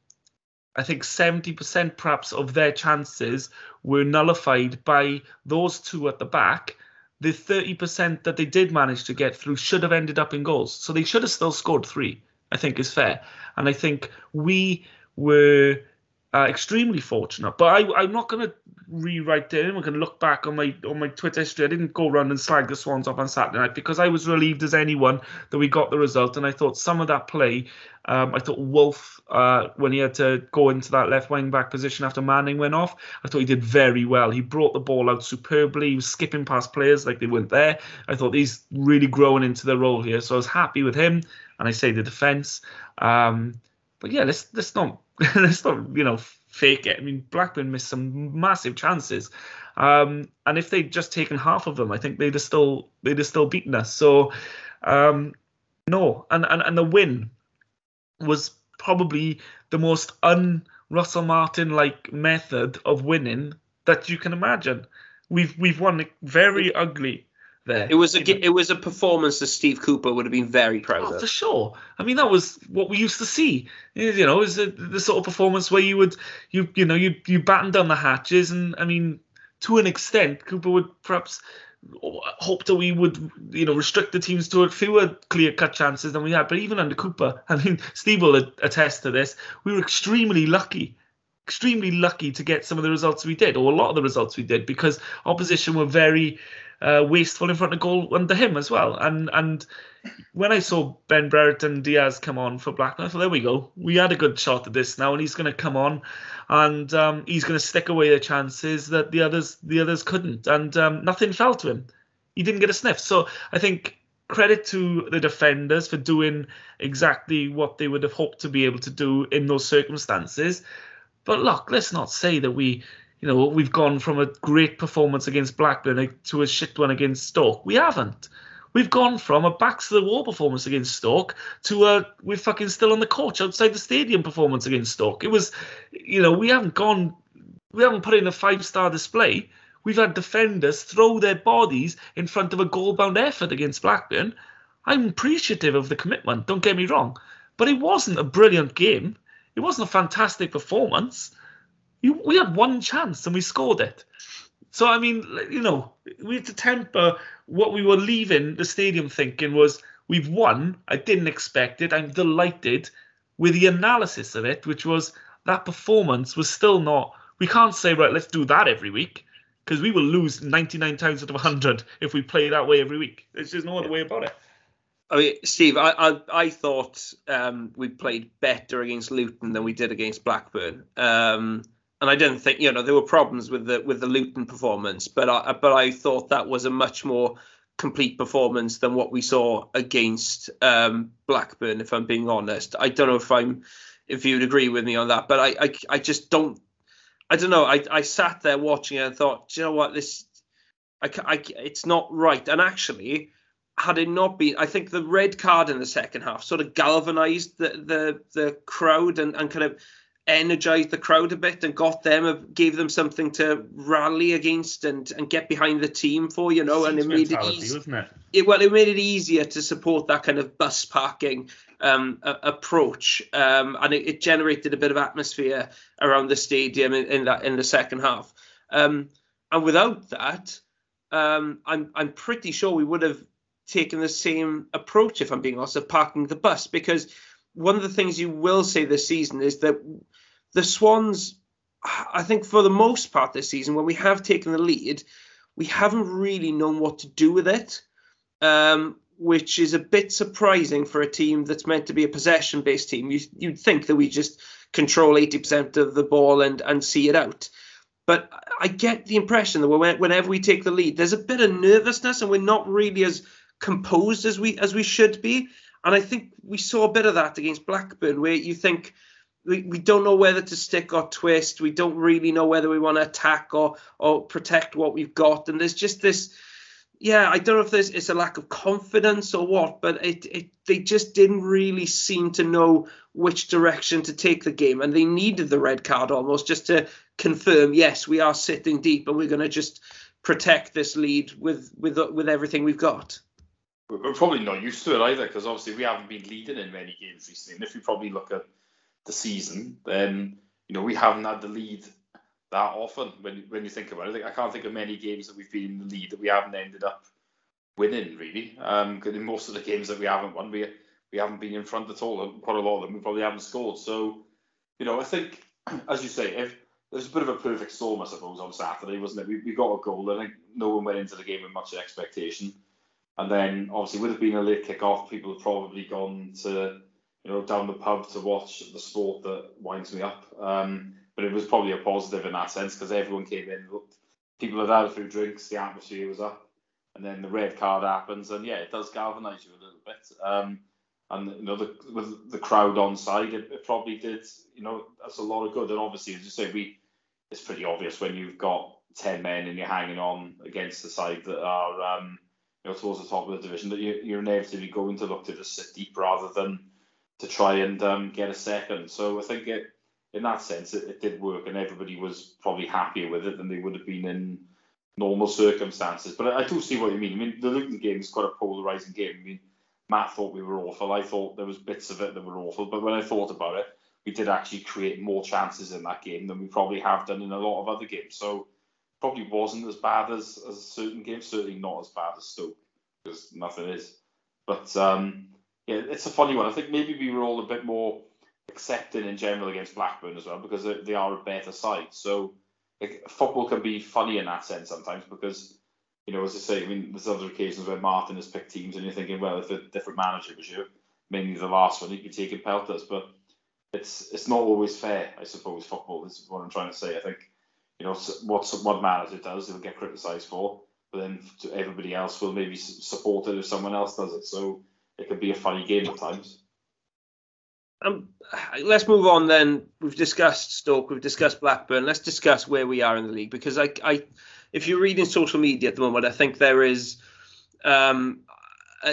I think 70% perhaps of their chances were nullified by those two at the back. The 30% that they did manage to get through should have ended up in goals. So they should have still scored three, I think is fair. And I think we were uh, extremely fortunate. But I, I'm not going to rewrite it. I'm going to look back on my on my Twitter history. I didn't go around and slag the Swans off on Saturday night because I was relieved as anyone that we got the result. And I thought some of that play, um, I thought Wolf, uh, when he had to go into that left wing back position after Manning went off, I thought he did very well. He brought the ball out superbly. He was skipping past players like they weren't there. I thought he's really growing into the role here. So I was happy with him. And I say the defence. Um, but yeah, let's let's not let's not you know fake it. I mean, Blackburn missed some massive chances, um, and if they'd just taken half of them, I think they'd have still they'd have still beaten us. So um, no, and, and and the win was probably the most un Russell Martin like method of winning that you can imagine. We've we've won very ugly there. It was a it was a performance that Steve Cooper would have been very proud Oh, of. for sure. I mean, that was what we used to see. You know, is the sort of performance where you would, you you know, you you batten down the hatches, and I mean, to an extent, Cooper would perhaps hope that we would, you know, restrict the teams to fewer clear cut chances than we had. But even under Cooper, I mean, Steve will attest to this. We were extremely lucky extremely lucky to get some of the results we did, or a lot of the results we did, because opposition were very uh, wasteful in front of goal under him as well. And and when I saw Ben Brereton Diaz come on for Blackburn, I thought, there we go. We had a good shot at this now, and he's going to come on, and um, he's going to stick away the chances that the others the others couldn't, and um, nothing fell to him. He didn't get a sniff. So I think credit to the defenders for doing exactly what they would have hoped to be able to do in those circumstances. But look, let's not say that we, you know, we've gone from a great performance against Blackburn to a shit one against Stoke. We haven't. We've gone from a backs to the wall performance against Stoke to a we're fucking still on the coach outside the stadium performance against Stoke. It was, you know, we haven't gone, we haven't put in a five star display. We've had defenders throw their bodies in front of a goal bound effort against Blackburn. I'm appreciative of the commitment, don't get me wrong. But it wasn't a brilliant game. It wasn't a fantastic performance. We had one chance and we scored it. So, I mean, you know, we had to temper what we were leaving the stadium thinking was we've won. I didn't expect it. I'm delighted with the analysis of it, which was that performance was still not. We can't say, right, let's do that every week because we will lose 99 times out of 100 if we play that way every week. There's just no other way about it. I mean, Steve, I I, I thought um, we played better against Luton than we did against Blackburn, um, and I didn't think you know there were problems with the with the Luton performance, but I but I thought that was a much more complete performance than what we saw against um, Blackburn. If I'm being honest, I don't know if I'm if you'd agree with me on that, but I I, I just don't I don't know. I, I sat there watching it and thought, you know what, this, I, I, it's not right. And actually, had it not been, I think the red card in the second half sort of galvanized the the, the crowd and, and kind of energized the crowd a bit and got them, gave them something to rally against and, and get behind the team for, you know, and it made it easy. It? it? well, it made it easier to support that kind of bus parking um, a, approach, um, and it, it, generated a bit of atmosphere around the stadium in, in that in the second half. Um, and without that, um, I'm I'm pretty sure we would have taken the same approach, if I'm being honest, of parking the bus, because one of the things you will say this season is that the Swans, I think for the most part this season, when we have taken the lead, we haven't really known what to do with it. Um, which is a bit surprising for a team that's meant to be a possession based team. You, you'd think that we just control 80% of the ball and, and see it out. But I get the impression that whenever we take the lead, there's a bit of nervousness and we're not really as composed as we as we should be. And I think we saw a bit of that against Blackburn, where you think we, we don't know whether to stick or twist. We don't really know whether we want to attack or or protect what we've got. And there's just this yeah, I don't know if there's it's a lack of confidence or what, but it, it they just didn't really seem to know which direction to take the game, and they needed the red card almost just to confirm, yes, we are sitting deep, and we're going to just protect this lead with with with everything we've got. We're probably not used to it either, because obviously we haven't been leading in many games recently. And if you probably look at the season, then you know we haven't had the lead that often when when you think about it. I can't think of many games that we've been in the lead that we haven't ended up winning really. Um, in most of the games that we haven't won, we we haven't been in front at all. Quite a lot of them we probably haven't scored. So, you know, I think as you say, if there's a bit of a perfect storm, I suppose, on Saturday, wasn't it? We, we got a goal. I no one went into the game with much expectation. And then obviously would have been a late kick-off. People have probably gone to, you know, down the pub to watch the sport that winds me up. Um, but it was probably a positive in that sense because everyone came in, looked, people had had a few drinks, the atmosphere was up, and then the red card happens, and yeah, it does galvanise you a little bit. Um, and you know, the, with the crowd on side, it, it, probably did, you know, that's a lot of good. And obviously, as you say, we it's pretty obvious when you've got ten men and you're hanging on against the side that are, um, you know, towards the top of the division, that you, you're inevitably going to look to just sit deep rather than to try and um, get a second. So I think it in that sense, it, it, did work, and everybody was probably happier with it than they would have been in normal circumstances. But I, I do see what you mean. I mean, the Luton game is quite a polarizing game. I mean, Matt thought we were awful. I thought there was bits of it that were awful. But when I thought about it, we did actually create more chances in that game than we probably have done in a lot of other games. So probably wasn't as bad as, as certain games. Certainly not as bad as Stoke because nothing is. But um, yeah, it's a funny one. I think maybe we were all a bit more accepting in general against Blackburn as well because they, are a better side. So like, football can be funny in that sense sometimes because you know, as I say, I mean, there's other occasions where Martin has picked teams, and you're thinking, well, if a different manager was you, mainly the last one, he'd be taking pelters. But it's it's not always fair, I suppose. Football is what I'm trying to say. I think you know what one manager does, he'll get criticised for, but then everybody else will maybe support it if someone else does it. So it could be a funny game at times. Um, let's move on then. We've discussed Stoke, we've discussed Blackburn. Let's discuss where we are in the league because I, I if you're reading social media at the moment, I think there is um,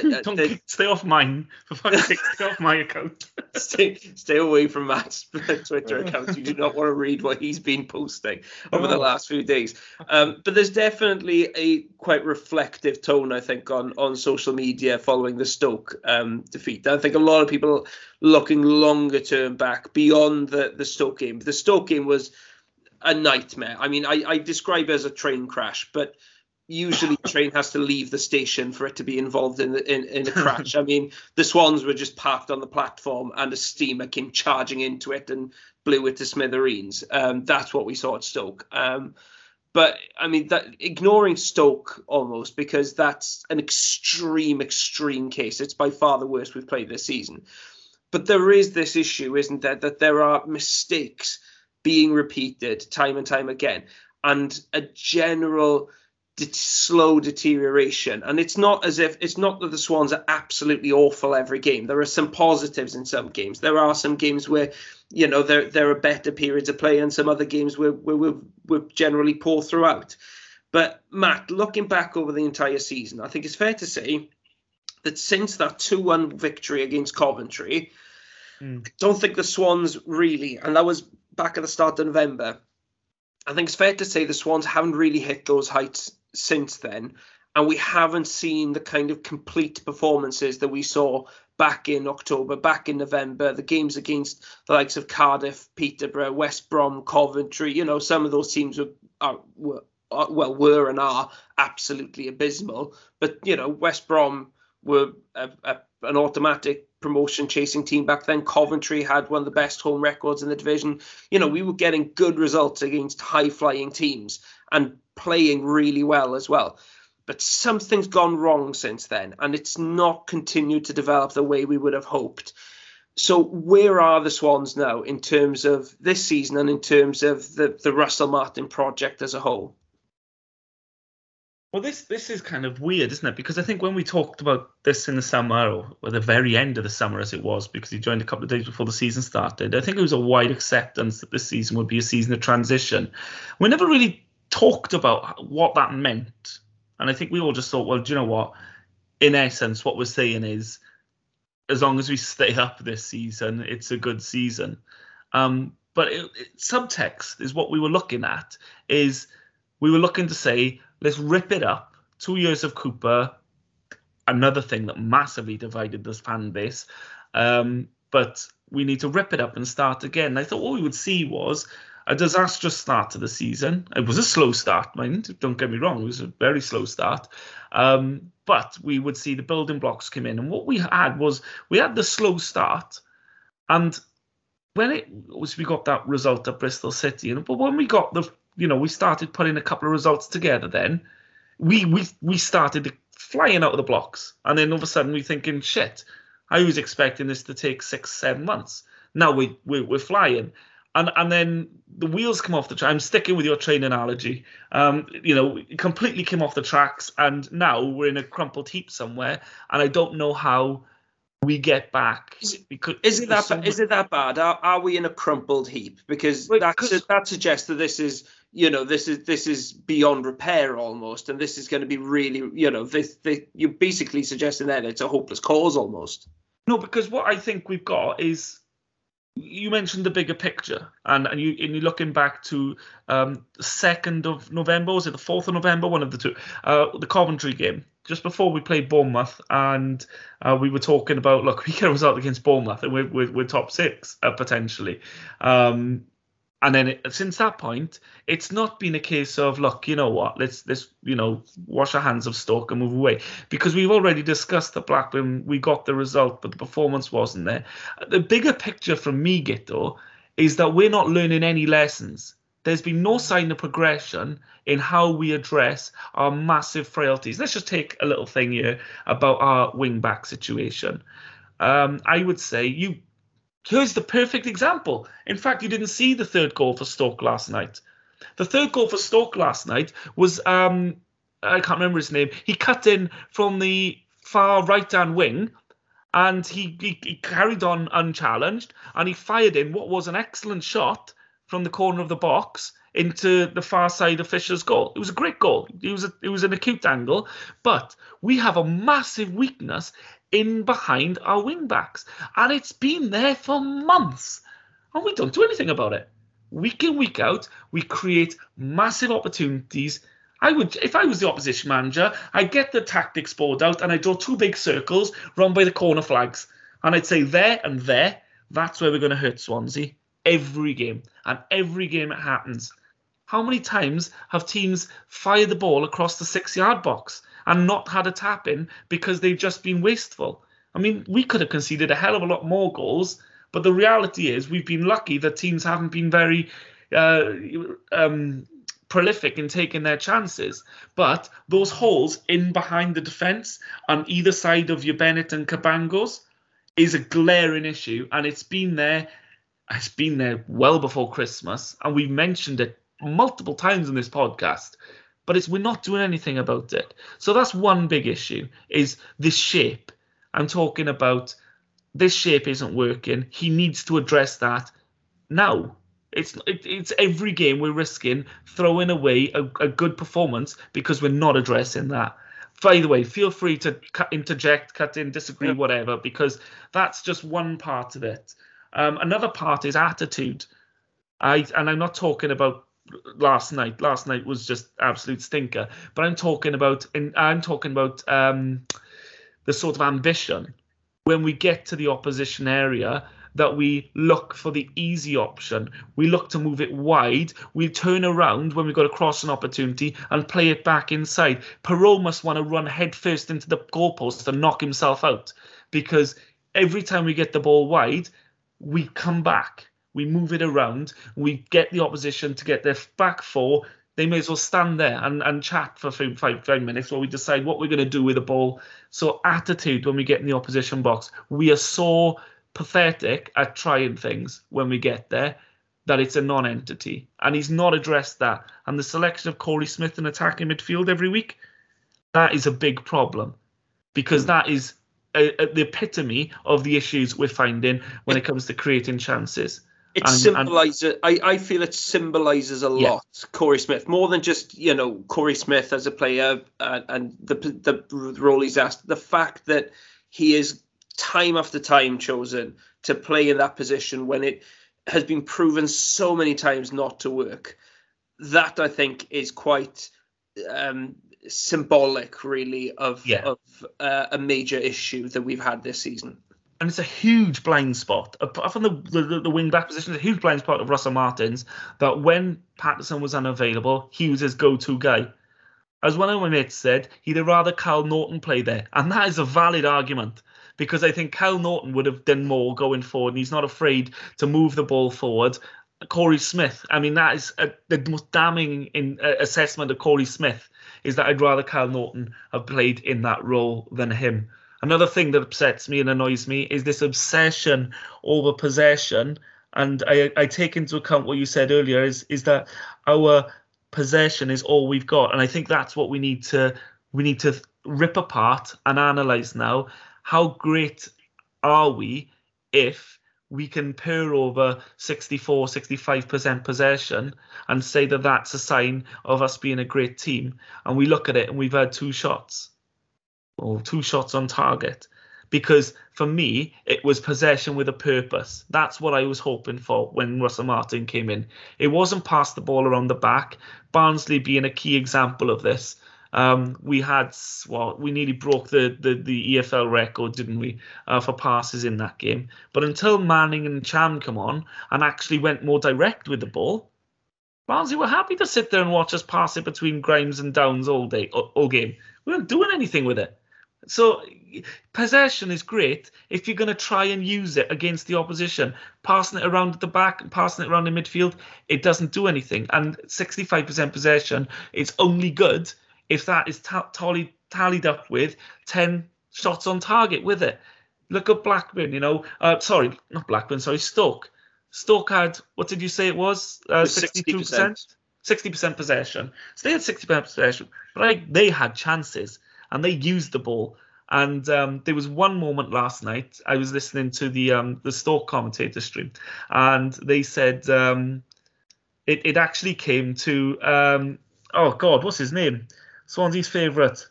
don't the, stay off mine. For fuck's sake, stay off my account. stay, stay away from Matt's Twitter account. You do not want to read what he's been posting over the last few days. Um, but there's definitely a quite reflective tone, I think, on on social media following the Stoke um, defeat. I think a lot of people looking longer term back beyond the the Stoke game. The Stoke game was a nightmare. I mean, I, I describe it as a train crash, but usually the train has to leave the station for it to be involved in the, in, in a crash. I mean, the Swans were just parked on the platform and a steamer came charging into it and blew it to smithereens. Um, that's what we saw at Stoke. Um, but I mean, that ignoring Stoke almost because that's an extreme, extreme case. It's by far the worst we've played this season. But there is this issue, isn't there, that there are mistakes being repeated time and time again, and a general slow deterioration. And it's not as if it's not that the Swans are absolutely awful every game. There are some positives in some games. There are some games where, you know, there there are better periods of play, and some other games where, where we're, we're generally poor throughout. But Matt, looking back over the entire season, I think it's fair to say that since that 2 1 victory against Coventry, mm. I don't think the Swans really, and that was back at the start of November, I think it's fair to say the Swans haven't really hit those heights since then, and we haven't seen the kind of complete performances that we saw back in October, back in November, the games against the likes of Cardiff, Peterborough, West Brom, Coventry. You know, some of those teams were, are, were well were and are absolutely abysmal. But you know, West Brom were a, a, an automatic promotion chasing team back then. Coventry had one of the best home records in the division. You know, we were getting good results against high flying teams and playing really well as well. But something's gone wrong since then, and it's not continued to develop the way we would have hoped. So, where are the Swans now in terms of this season and in terms of the, the Russell Martin project as a whole? Well, this this is kind of weird, isn't it? Because I think when we talked about this in the summer, or, or the very end of the summer, as it was, because he joined a couple of days before the season started, I think it was a wide acceptance that this season would be a season of transition. We never really talked about what that meant, and I think we all just thought, well, do you know what? In essence, what we're saying is, as long as we stay up this season, it's a good season. Um, but it, it, subtext is what we were looking at. Is we were looking to say let's rip it up. Two years of Cooper, another thing that massively divided this fan base. Um, but we need to rip it up and start again. I thought all we would see was a disastrous start to the season. It was a slow start, mind. Don't get me wrong; it was a very slow start. Um, but we would see the building blocks come in, and what we had was we had the slow start, and when it was we got that result at Bristol City, and but when we got the you know, we started putting a couple of results together then. We we we started flying out of the blocks. And then all of a sudden we're thinking, shit, I was expecting this to take six, seven months. Now we, we we're flying. And and then the wheels come off the track. I'm sticking with your train analogy. Um, you know, completely came off the tracks, and now we're in a crumpled heap somewhere, and I don't know how we get back. Is it, because is it that so is it that bad? Are, are we in a crumpled heap? Because that that suggests that this is you know this is this is beyond repair almost, and this is going to be really you know this, this you're basically suggesting that it's a hopeless cause almost. No, because what I think we've got is you mentioned the bigger picture, and and you and you're looking back to um, the second of November, was it the fourth of November? One of the two, uh, the Coventry game, just before we played Bournemouth, and uh, we were talking about look, we get a result against Bournemouth, and we're we're, we're top six uh, potentially. Um, and then it, since that point, it's not been a case of look, you know what, let's let's you know wash our hands of Stoke and move away because we've already discussed that Blackburn we got the result, but the performance wasn't there. The bigger picture from me, Guto, is that we're not learning any lessons. There's been no sign of progression in how we address our massive frailties. Let's just take a little thing here about our wing back situation. Um, I would say you Here's the perfect example. In fact, you didn't see the third goal for Stoke last night. The third goal for Stoke last night was um, I can't remember his name. He cut in from the far right hand wing and he, he, he, carried on unchallenged and he fired in what was an excellent shot from the corner of the box into the far side of Fisher's goal. It was a great goal. It was a, it was an acute angle, but we have a massive weakness in behind our wing backs. And it's been there for months. And we don't do anything about it. Week in, week out, we create massive opportunities. I would, if I was the opposition manager, I'd get the tactics board out and I'd draw two big circles run by the corner flags. And I'd say there and there, that's where we're going to hurt Swansea every game. And every game it happens. How many times have teams fired the ball across the six yard box? And not had a tap in because they've just been wasteful. I mean, we could have conceded a hell of a lot more goals, but the reality is we've been lucky that teams haven't been very uh, um, prolific in taking their chances. But those holes in behind the defence on either side of your Bennett and Cabangos is a glaring issue, and it's been there. It's been there well before Christmas, and we've mentioned it multiple times in this podcast but it's we're not doing anything about it. So that's one big issue is this shape. I'm talking about this shape isn't working. He needs to address that now. It's it, it's every game we're risking throwing away a, a good performance because we're not addressing that. By the way, feel free to cut, interject, cut in, disagree, yeah. whatever, because that's just one part of it. Um, another part is attitude. I and I'm not talking about last night. Last night was just absolute stinker. But I'm talking about, and I'm talking about um, the sort of ambition when we get to the opposition area that we look for the easy option. We look to move it wide. We turn around when we've got a crossing opportunity and play it back inside. Piroe must want to run headfirst into the goalpost and knock himself out because every time we get the ball wide, we come back we move it around, we get the opposition to get their back four. They may as well stand there and, and chat for five, five, minutes while we decide what we're going to do with the ball. So, attitude when we get in the opposition box. We are so pathetic at trying things when we get there that it's a non entity. And he's not addressed that. And the selection of Korey Smith in attacking midfield every week, that is a big problem because that is a, a, the epitome of the issues we're finding when it comes to creating chances. It and, symbolizes. And, I, I feel it symbolizes a yeah. lot. Korey Smith, more than just you know Korey Smith as a player and, and the the role he's asked. The fact that he is time after time chosen to play in that position when it has been proven so many times not to work. That I think is quite um, symbolic, really, of yeah. of uh, a major issue that we've had this season and it's a huge blind spot. Apart from the, the, the wing back position, it's a huge blind spot of Russell Martins that when Paterson was unavailable, he was his go to guy. As one of my mates said, he'd rather Kyle Naughton play there. And that is a valid argument because I think Kyle Naughton would have done more going forward and he's not afraid to move the ball forward. Korey Smith, I mean, that is a, the most damning in, uh, assessment of Korey Smith is that I'd rather Kyle Naughton have played in that role than him. Another thing that upsets me and annoys me is this obsession over possession. And I, I take into account what you said earlier is is that our possession is all we've got, and I think that's what we need to we need to rip apart and analyze now. How great are we if we can purr over 64 65% possession and say that that's a sign of us being a great team and we look at it and we've had two shots or two shots on target because for me it was possession with a purpose that's what i was hoping for when russell martin came in it wasn't pass the ball around the back barnsley being a key example of this Um, we had well, we nearly broke the, the, the EFL record, didn't we, uh, for passes in that game. But until Manning and Ntcham come on and actually went more direct with the ball, Barnsley were happy to sit there and watch us pass it between Grimes and Downes all day, all, all game. We weren't doing anything with it. So possession is great if you're going to try and use it against the opposition. Passing it around at the back and passing it around in midfield, it doesn't do anything. And 65% possession is only good if that is t- tallied, tallied up with 10 shots on target with it. Look at Blackburn, you know. Uh, sorry, not Blackburn, sorry, Stoke. Stoke had, what did you say it was? Uh, 62%? 60% possession. So they had 60% possession, but I, they had chances and they used the ball. And um, there was one moment last night. I was listening to the um, the Stoke commentator stream, and they said um, it it actually came to um, oh God, what's his name? Swansea's favourite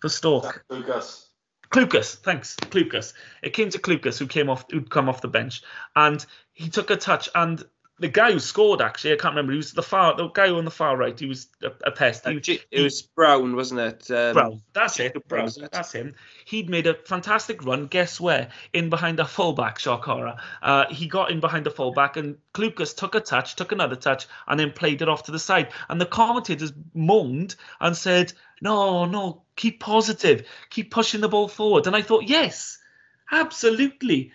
for Stoke. Lucas. Clucas, thanks, Clucas. It came to Clucas, who came off, who'd come off the bench, and he took a touch, and the guy who scored actually, I can't remember. He was the far, the guy on the far right. He was a, a pest. He, uh, it was Brown, wasn't it? Um, Brown. That's it. Brown. It? That's him. He'd made a fantastic run. Guess where? In behind a fullback. Shock horror. Uh, he got in behind the fullback, and Clucas took a touch, took another touch, and then played it off to the side. And the commentators moaned and said, "No, no, keep positive, keep pushing the ball forward." And I thought, yes, absolutely,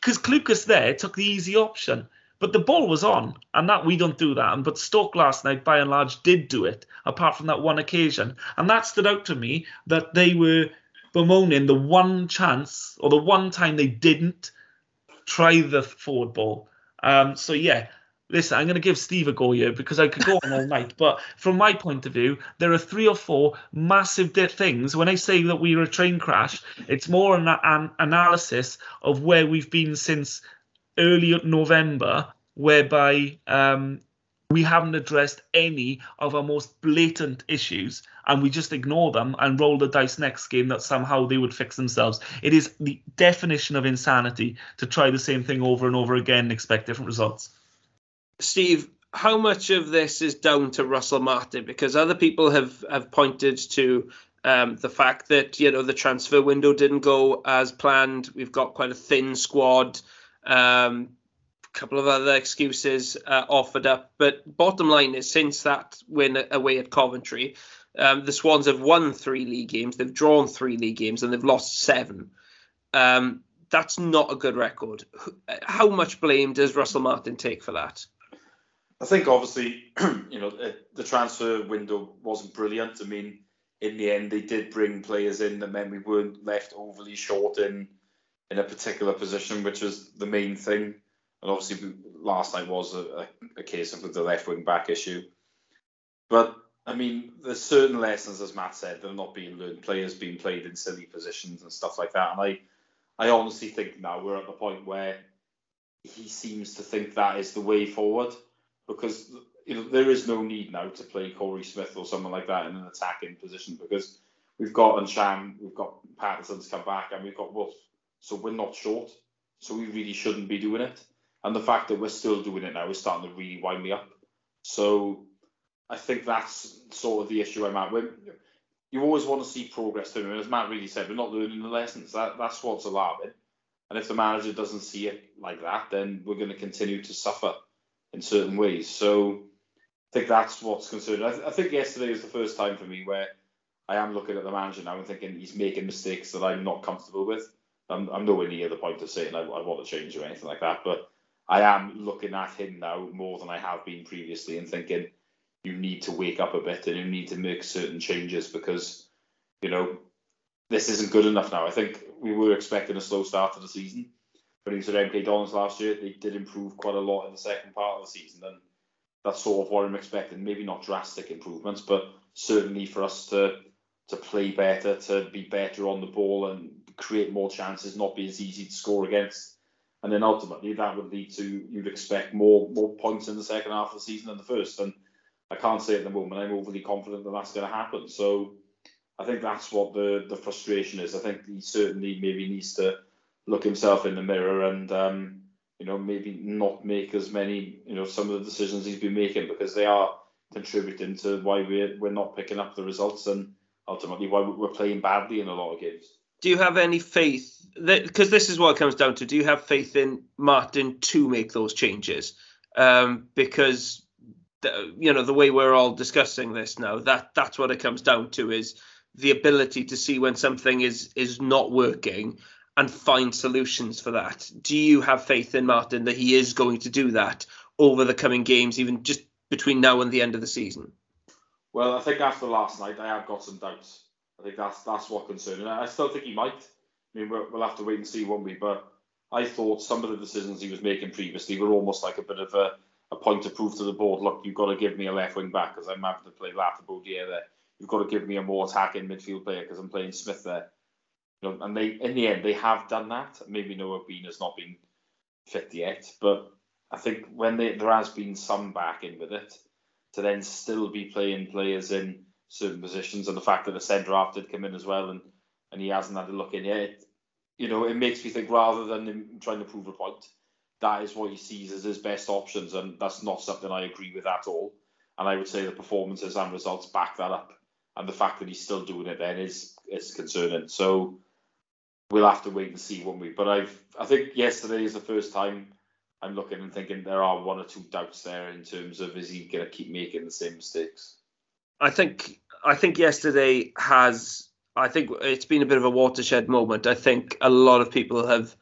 because Clucas there took the easy option. But the ball was on, and that we don't do that. And but Stoke last night, by and large, did do it, apart from that one occasion. And that stood out to me that they were bemoaning the one chance or the one time they didn't try the forward ball. Um, so yeah, listen, I'm going to give Steve a go here because I could go on all night. But from my point of view, there are three or four massive things. When I say that we were a train crash, it's more an, an analysis of where we've been since early November, whereby um, we haven't addressed any of our most blatant issues and we just ignore them and roll the dice next game that somehow they would fix themselves. It is the definition of insanity to try the same thing over and over again and expect different results. Steve, how much of this is down to Russell Martin? Because other people have, have pointed to um, the fact that you know the transfer window didn't go as planned. We've got quite a thin squad. Um, a couple of other excuses uh, offered up, but bottom line is since that win away at Coventry, um, the Swans have won three league games, they've drawn three league games, and they've lost seven. Um, that's not a good record. How much blame does Russell Martin take for that? I think obviously, you know, the transfer window wasn't brilliant. I mean, in the end, they did bring players in that meant we weren't left overly short in in a particular position, which was the main thing. And obviously, last night was a, a case of the left wing back issue. But I mean, there's certain lessons, as Matt said, that are not being learned. Players being played in silly positions and stuff like that. And I, I honestly think now we're at the point where he seems to think that is the way forward because you know there is no need now to play Korey Smith or someone like that in an attacking position because we've got Ntcham, we've got Paterson's come back, and we've got Wolf. So we're not short. So we really shouldn't be doing it. And the fact that we're still doing it now is starting to really wind me up. So I think that's sort of the issue I'm at. When you always want to see progress, don't you? As Matt really said, we're not learning the lessons. That that's what's alarming. And if the manager doesn't see it like that, then we're going to continue to suffer in certain ways. So I think that's what's concerning. I, th- I think yesterday was the first time for me where I am looking at the manager now and thinking he's making mistakes that I'm not comfortable with. I'm, I'm nowhere near the point of saying I, I want to change or anything like that, but I am looking at him now more than I have been previously and thinking you need to wake up a bit and you need to make certain changes because you know this isn't good enough now. I think we were expecting a slow start to the season. When he at MK Dons last year, they did improve quite a lot in the second part of the season, and that's sort of what I'm expecting. Maybe not drastic improvements, but certainly for us to to play better, to be better on the ball, and create more chances, not be as easy to score against. And then ultimately that would lead to you'd expect more more points in the second half of the season than the first. And I can't say at the moment I'm overly confident that that's going to happen. So I think that's what the the frustration is. I think he certainly maybe needs to look himself in the mirror and um, you know maybe not make as many you know some of the decisions he's been making because they are contributing to why we're we're not picking up the results and ultimately why we're playing badly in a lot of games. Do you have any faith? Because this is what it comes down to. Do you have faith in Martin to make those changes? Um, because the, you know the way we're all discussing this now, that that's what it comes down to is the ability to see when something is is not working and find solutions for that. Do you have faith in Martin that he is going to do that over the coming games, even just between now and the end of the season? Well, I think after last night, I have got some doubts. I think that's that's what concerns me. I still think he might. I mean, we'll, we'll have to wait and see, won't we? But I thought some of the decisions he was making previously were almost like a bit of a, a point to prove to the board, look, you've got to give me a left wing back because I'm having to play Lafayette there. You've got to give me a more attacking midfield player because I'm playing Smith there. You know, and they, in the end, they have done that. Maybe Noah Bean has not been fit yet, but I think when they, there has been some backing with it, to then still be playing players in certain positions, and the fact that the centre half did come in as well, and and he hasn't had a look in yet, you know, it makes me think rather than him trying to prove a point, that is what he sees as his best options, and that's not something I agree with at all. And I would say the performances and results back that up, and the fact that he's still doing it then is is concerning. So we'll have to wait and see, won't we? But I've I think yesterday is the first time I'm looking and thinking there are one or two doubts there in terms of is he going to keep making the same mistakes. I think I think yesterday has I think it's been a bit of a watershed moment. I think a lot of people have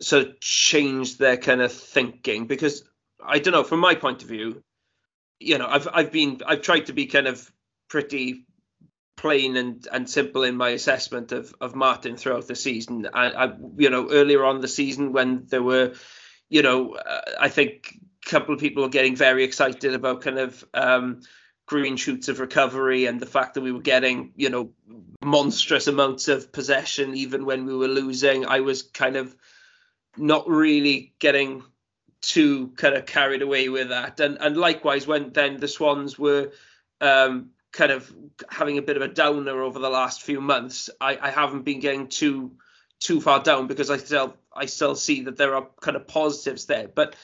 sort of changed their kind of thinking because I don't know from my point of view, you know, I've I've been I've tried to be kind of pretty plain and, and simple in my assessment of, of Martin throughout the season. I, I you know earlier on the season when there were, you know, uh, I think a couple of people were getting very excited about kind of um, green shoots of recovery and the fact that we were getting you know monstrous amounts of possession even when we were losing. I was kind of not really getting too kind of carried away with that, and and likewise when then the Swans were um, kind of having a bit of a downer over the last few months, I, I haven't been getting too too far down because I still I still see that there are kind of positives there. But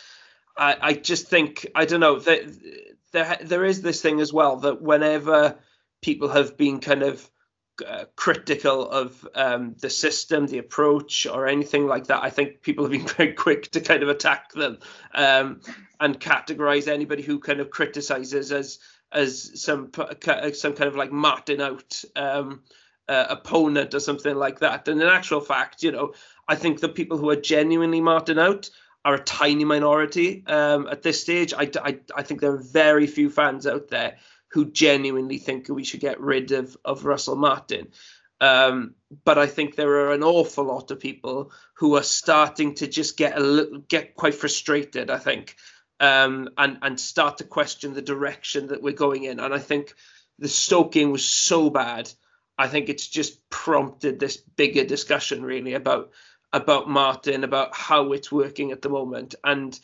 I, I just think I don't know that there there is this thing as well that whenever people have been kind of uh, critical of um, the system, the approach, or anything like that, I think people have been very quick to kind of attack them um, and categorize anybody who kind of criticizes as as some some kind of like Martin out um, uh, opponent or something like that. And in actual fact, you know, I think the people who are genuinely Martin out are a tiny minority um, at this stage. I, I, I think there are very few fans out there who genuinely think we should get rid of, of Russell Martin. Um, but I think there are an awful lot of people who are starting to just get a little, get quite frustrated. I think um, and and start to question the direction that we're going in. And I think the game was so bad. I think it's just prompted this bigger discussion really about about Martin, about how it's working at the moment. And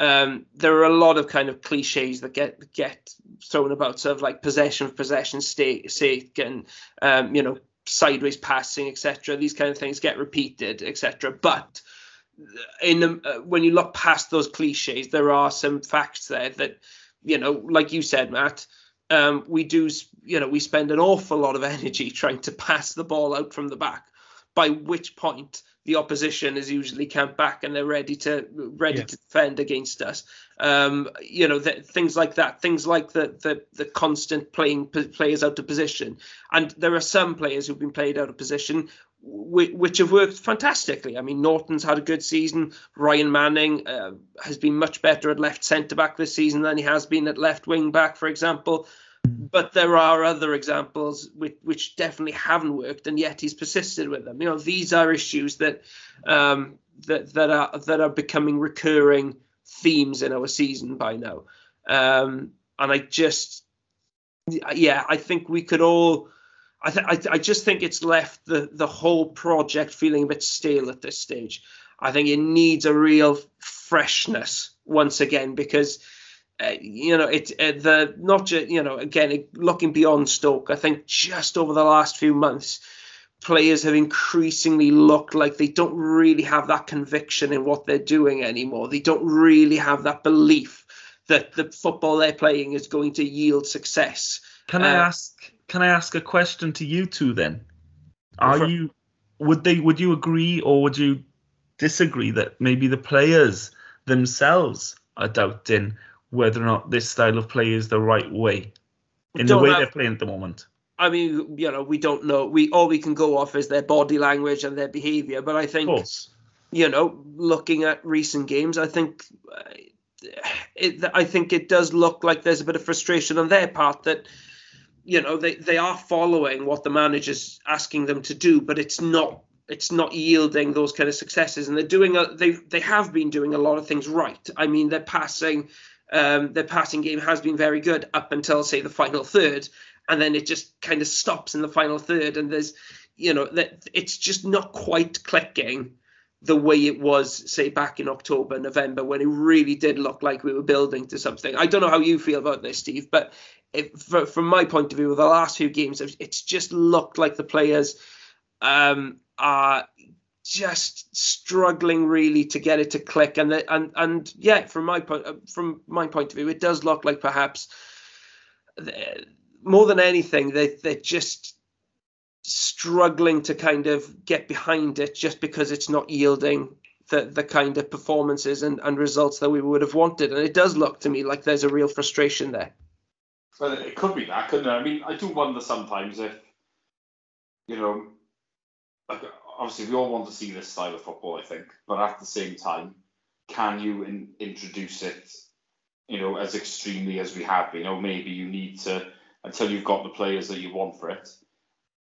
um, there are a lot of kind of cliches that get get thrown about, sort of like possession of possession sake, and um, you know sideways passing, etc. These kind of things get repeated, etc. But in the, uh, when you look past those cliches, there are some facts there that, you know, like you said, Matt, um, we do, you know, we spend an awful lot of energy trying to pass the ball out from the back. By which point the opposition is usually camped back and they're ready to ready yeah. to defend against us. Um, you know, th- things like that. Things like the the, the constant playing p- players out of position. And there are some players who've been played out of position which have worked fantastically. I mean, Naughton's had a good season. Ryan Manning uh, has been much better at left centre back this season than he has been at left wing back, for example. But there are other examples which, which definitely haven't worked, and yet he's persisted with them. You know, these are issues that um, that that are that are becoming recurring themes in our season by now. Um, and I just, yeah, I think we could all I, th- I, I just think it's left the, the whole project feeling a bit stale at this stage. I think it needs a real freshness once again because uh, you know it uh, the not just you know again looking beyond Stoke. I think just over the last few months, players have increasingly looked like they don't really have that conviction in what they're doing anymore. They don't really have that belief that the football they're playing is going to yield success. Can I uh, ask? can I ask a question to you two then? Are you would they would you agree or would you disagree that maybe the players themselves are doubting whether or not this style of play is the right way in the way have, they're playing at the moment? I mean, you know, we don't know. We all we can go off is their body language and their behaviour. But I think, you know, looking at recent games, I think, uh, it, I think it does look like there's a bit of frustration on their part that, you know, they they are following what the manager's asking them to do, but it's not it's not yielding those kind of successes. And they're doing a, they they have been doing a lot of things right. I mean, they're passing. Um, their passing game has been very good up until say the final third, and then it just kind of stops in the final third and there's you know that it's just not quite clicking the way it was say back in october november when it really did look like we were building to something. I don't know how you feel about this steve but for, from my point of view the last few games it's just looked like the players um, are just struggling really to get it to click and the, and and yeah from my point uh, from my point of view it does look like perhaps more than anything, they they're just struggling to kind of get behind it just because it's not yielding the the kind of performances and, and results that we would have wanted. And it does look to me like there's a real frustration there. Well, it could be that, couldn't it? I mean, I do wonder sometimes if, you know, like obviously we all want to see this style of football, I think, but at the same time, can you in, introduce it, you know, as extremely as we have been? Or maybe you need to until you've got the players that you want for it.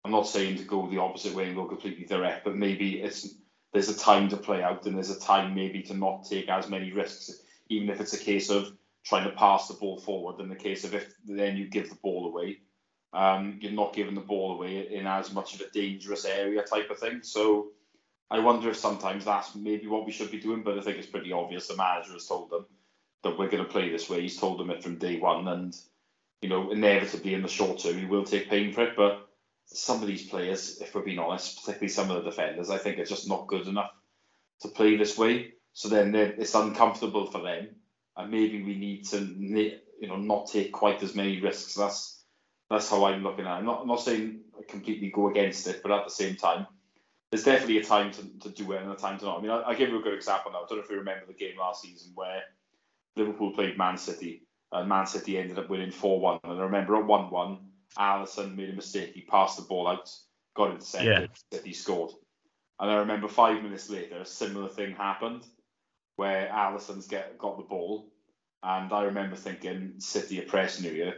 I'm not saying to go the opposite way and go completely direct, but maybe it's there's a time to play out and there's a time maybe to not take as many risks, even if it's a case of trying to pass the ball forward. In the case of if then you give the ball away, um, you're not giving the ball away in as much of a dangerous area type of thing. So I wonder if sometimes that's maybe what we should be doing, but I think it's pretty obvious. The manager has told them that we're going to play this way. He's told them it from day one, and you know, inevitably in the short term, he will take pain for it. But some of these players, if we're being honest, particularly some of the defenders, I think are just not good enough to play this way. So then it's uncomfortable for them, and maybe we need to, you know, not take quite as many risks. That's that's how I'm looking at it. I'm not, I'm not saying I completely go against it, but at the same time, there's definitely a time to, to do it and a time to not. I mean, I'll, I'll give you a good example now. I don't know if you remember the game last season where Liverpool played Man City and Man City ended up winning 4 1. And I remember at 1 1, Alisson made a mistake. He passed the ball out, got it centre, yeah. City scored. And I remember five minutes later, a similar thing happened where Alisson's get, got the ball. And I remember thinking, City are pressing you,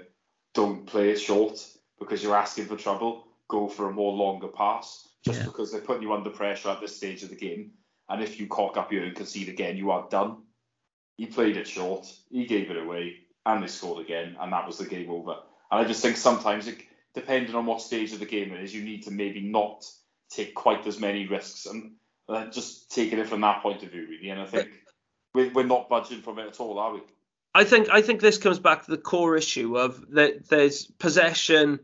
don't play it short because you're asking for trouble. Go for a more longer pass just yeah. because they're putting you under pressure at this stage of the game. And if you cock up here and concede again, you are done. He played it short. He gave it away and they scored again, and that was the game over. And I just think sometimes, it, depending on what stage of the game it is, you need to maybe not take quite as many risks and uh, just taking it from that point of view, really. And I think we're, we're not budging from it at all, are we? I think I think this comes back to the core issue of that there's possession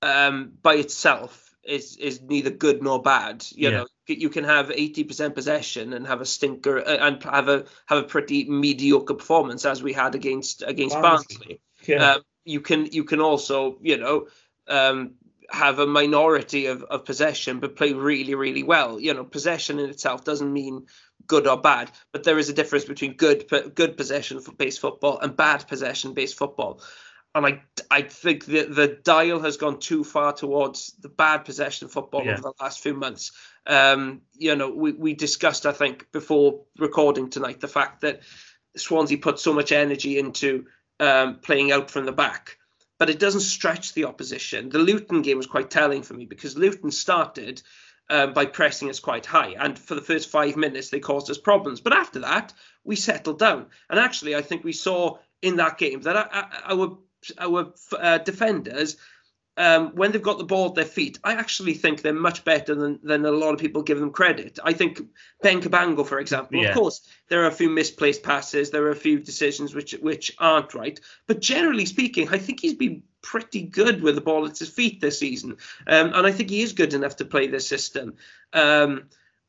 um, by itself is is neither good nor bad. You yeah. know, you can have 80% possession and have a stinker uh, and have a have a pretty mediocre performance as we had against against Barnsley. Yeah. Um, you can you can also you know um, have a minority of, of possession but play really really well. You know, possession in itself doesn't mean good or bad, but there is a difference between good good possession based football and bad possession based football and I, I think the the dial has gone too far towards the bad possession football yeah. over the last few months. Um, you know, we, we discussed, I think, before recording tonight, the fact that Swansea put so much energy into um, playing out from the back, but it doesn't stretch the opposition. The Luton game was quite telling for me because Luton started um, by pressing us quite high, and for the first five minutes they caused us problems. But after that, we settled down, and actually, I think we saw in that game that our our uh, defenders um, when they've got the ball at their feet, I actually think they're much better than, than a lot of people give them credit. I think Ben Cabango, for example, yeah. of course, there are a few misplaced passes, there are a few decisions which which aren't right, but generally speaking, I think he's been pretty good with the ball at his feet this season, um, and I think he is good enough to play this system. Um,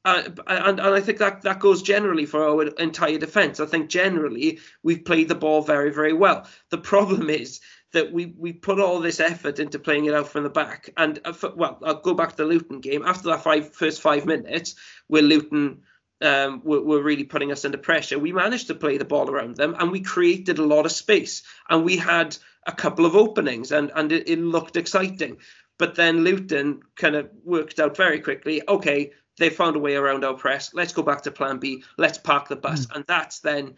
uh, and, and I think that that goes generally for our entire defence. I think generally we've played the ball very, very well. The problem is that we we put all this effort into playing it out from the back. And uh, well, I'll go back to the Luton game. After that five first five minutes, where Luton um, were, were really putting us under pressure, we managed to play the ball around them, and we created a lot of space, and we had a couple of openings, and and it, it looked exciting. But then Luton kind of worked out very quickly. Okay, they found a way around our press. Let's go back to Plan B. Let's park the bus, mm. and that's then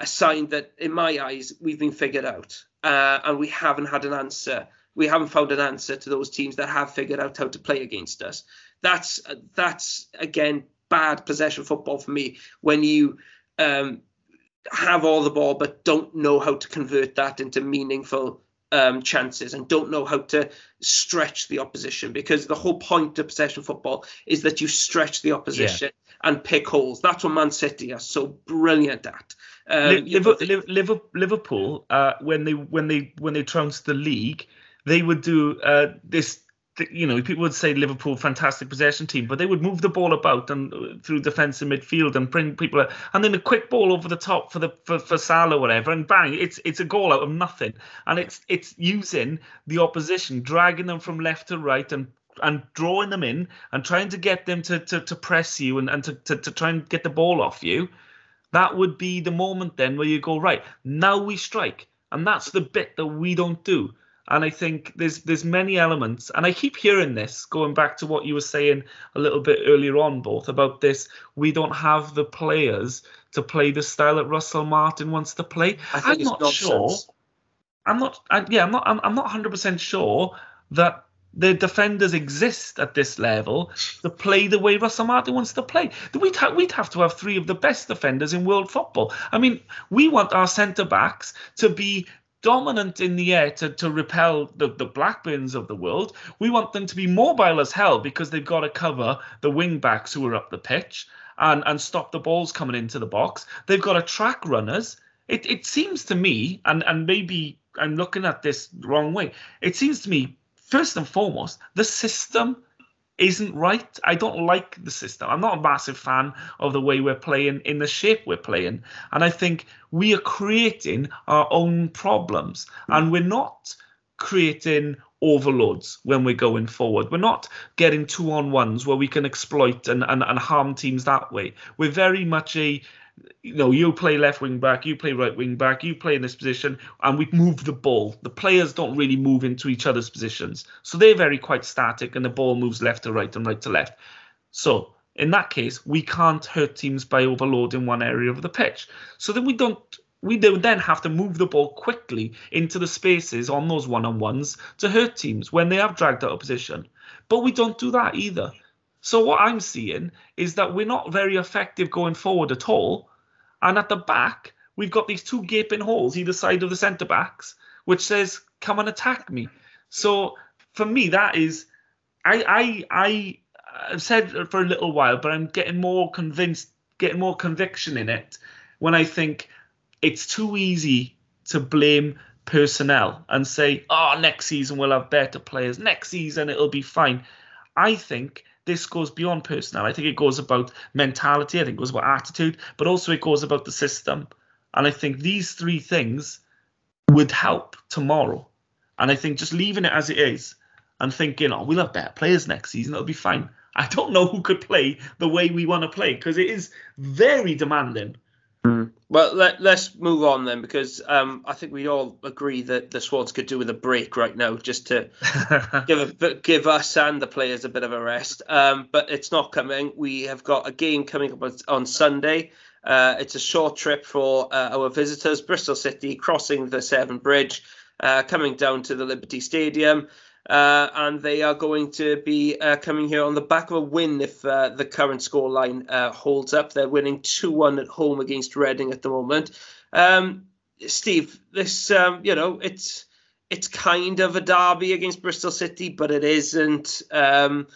a sign that, in my eyes, we've been figured out uh, and we haven't had an answer. We haven't found an answer to those teams that have figured out how to play against us. That's that's again bad possession football for me when you um, have all the ball but don't know how to convert that into meaningful um, chances and don't know how to stretch the opposition because the whole point of possession football is that you stretch the opposition yeah. and pick holes. That's what Man City are so brilliant at. Um, Liverpool, Liverpool uh, when they when they when they trounced the league, they would do uh, this. You know, people would say Liverpool fantastic possession team, but they would move the ball about and uh, through defence and midfield and bring people, out, and then a quick ball over the top for the for, for Salah or whatever, and bang, it's it's a goal out of nothing, and it's it's using the opposition, dragging them from left to right and and drawing them in and trying to get them to, to, to press you and, and to, to, to try and get the ball off you that would be the moment then where you go, right, now we strike. And that's the bit that we don't do. And I think there's there's many elements, and I keep hearing this, going back to what you were saying a little bit earlier on, both about this. We don't have the players to play the style that Russell Martin wants to play. I am not sure. I'm not. I, yeah, I'm not. I'm, I'm not 100 percent sure that the defenders exist at this level to play the way Russell Martin wants to play. We'd, ha- we'd have to have three of the best defenders in world football. I mean, we want our centre backs to be dominant in the air to, to repel the, the Blackburns of the world. We want them to be mobile as hell because they've got to cover the wing backs who are up the pitch and, and stop the balls coming into the box. They've got to track runners. It, it seems to me, and, and maybe I'm looking at this wrong way, it seems to me first and foremost, the system isn't right. I don't like the system. I'm not a massive fan of the way we're playing in the shape we're playing. And I think we are creating our own problems and we're not creating overloads when we're going forward. We're not getting two on ones where we can exploit and, and, and harm teams that way. We're very much a you know, you play left wing back, you play right wing back, you play in this position, and we move the ball. The players don't really move into each other's positions, so they're very quite static, and the ball moves left to right and right to left. So in that case, we can't hurt teams by overloading one area of the pitch. So then we don't. We then have to move the ball quickly into the spaces on those one-on-ones to hurt teams when they have dragged out of position. But we don't do that either. So what I'm seeing is that we're not very effective going forward at all and at the back, we've got these two gaping holes either side of the centre backs, which says, "Come and attack me." So for me, that is, I I I have said for a little while, but I'm getting more convinced, getting more conviction in it when I think it's too easy to blame personnel and say, "Oh, next season we'll have better players. Next season it'll be fine." I think this goes beyond personnel. I think it goes about mentality. I think it goes about attitude, but also it goes about the system. And I think these three things would help tomorrow. And I think just leaving it as it is and thinking, oh, we'll have better players next season, it'll be fine. I don't know who could play the way we want to play because it is very demanding. Mm. Well, let, us move on then, because um, I think we all agree that the Swans could do with a break right now, just to give a, give us and the players a bit of a rest. Um, but it's not coming. We have got a game coming up on Sunday. Uh, it's a short trip for uh, our visitors, Bristol City, crossing the Severn Bridge, uh, coming down to the Liberty Stadium. Uh, and they are going to be uh, coming here on the back of a win if uh, the current scoreline uh, holds up. They're winning 2 1 at home against Reading at the moment. Um, Steve, this, um, you know, it's it's kind of a derby against Bristol City, but it isn't. Um,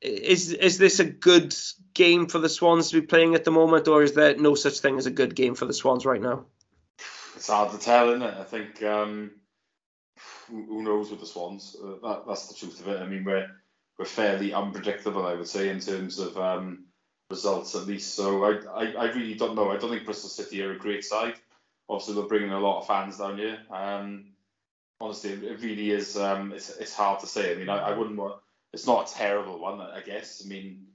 is is this a good game for the Swans to be playing at the moment, or is there no such thing as a good game for the Swans right now? It's hard to tell, isn't it? I think um, who knows with the Swans? Uh, that, that's the truth of it. I mean, we're we're fairly unpredictable, I would say, in terms of um, results at least. So I, I, I really don't know. I don't think Bristol City are a great side. Obviously, they're bringing a lot of fans down here. Um, honestly, it really is. Um, it's it's hard to say. I mean, I, I wouldn't want. It's not a terrible one, I guess. I mean,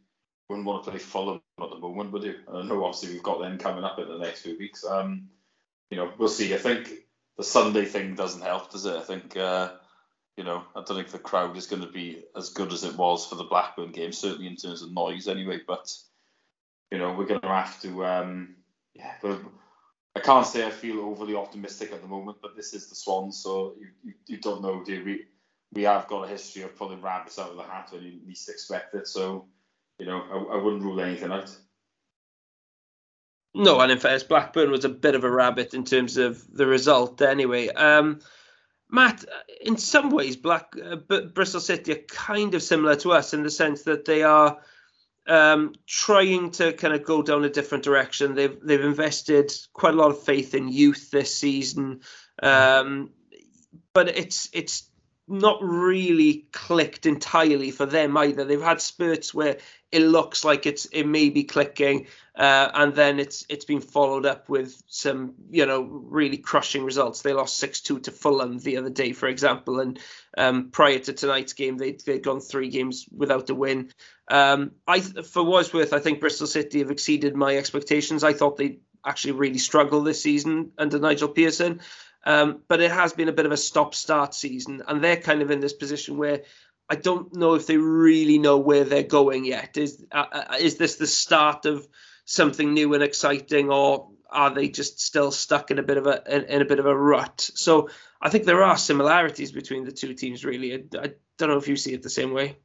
wouldn't want to play Fulham at the moment, would you? I know obviously we've got them coming up in the next few weeks. Um, you know, we'll see. I think the Sunday thing doesn't help, does it? I think. Uh, you know, I don't think the crowd is going to be as good as it was for the Blackburn game, certainly in terms of noise anyway. But you know, we're going to have to, um, yeah. I can't say I feel overly optimistic at the moment, but this is the Swans, so you, you, you don't know, do? We we have got a history of pulling rabbits out of the hat when you least expect it, so you know, I, I wouldn't rule anything out. No, and in fairness, Blackburn was a bit of a rabbit in terms of the result. Anyway, um, Matt, in some ways, Black uh, Bristol City are kind of similar to us in the sense that they are um, trying to kind of go down a different direction. They've they've invested quite a lot of faith in youth this season, um, but it's it's not really clicked entirely for them either. They've had spurts where it looks like it's it may be clicking, uh, and then it's it's been followed up with some you know really crushing results. They lost six two to Fulham the other day, for example, and um, prior to tonight's game, they they'd gone three games without a win. Um, I for what's worth, I think Bristol City have exceeded my expectations. I thought they actually really struggled this season under Nigel Pearson. Um, but it has been a bit of a stop-start season, and they're kind of in this position where I don't know if they really know where they're going yet. Is uh, uh, is this the start of something new and exciting, or are they just still stuck in a bit of a in, in a bit of a rut? So I think there are similarities between the two teams. Really, I, I don't know if you see it the same way.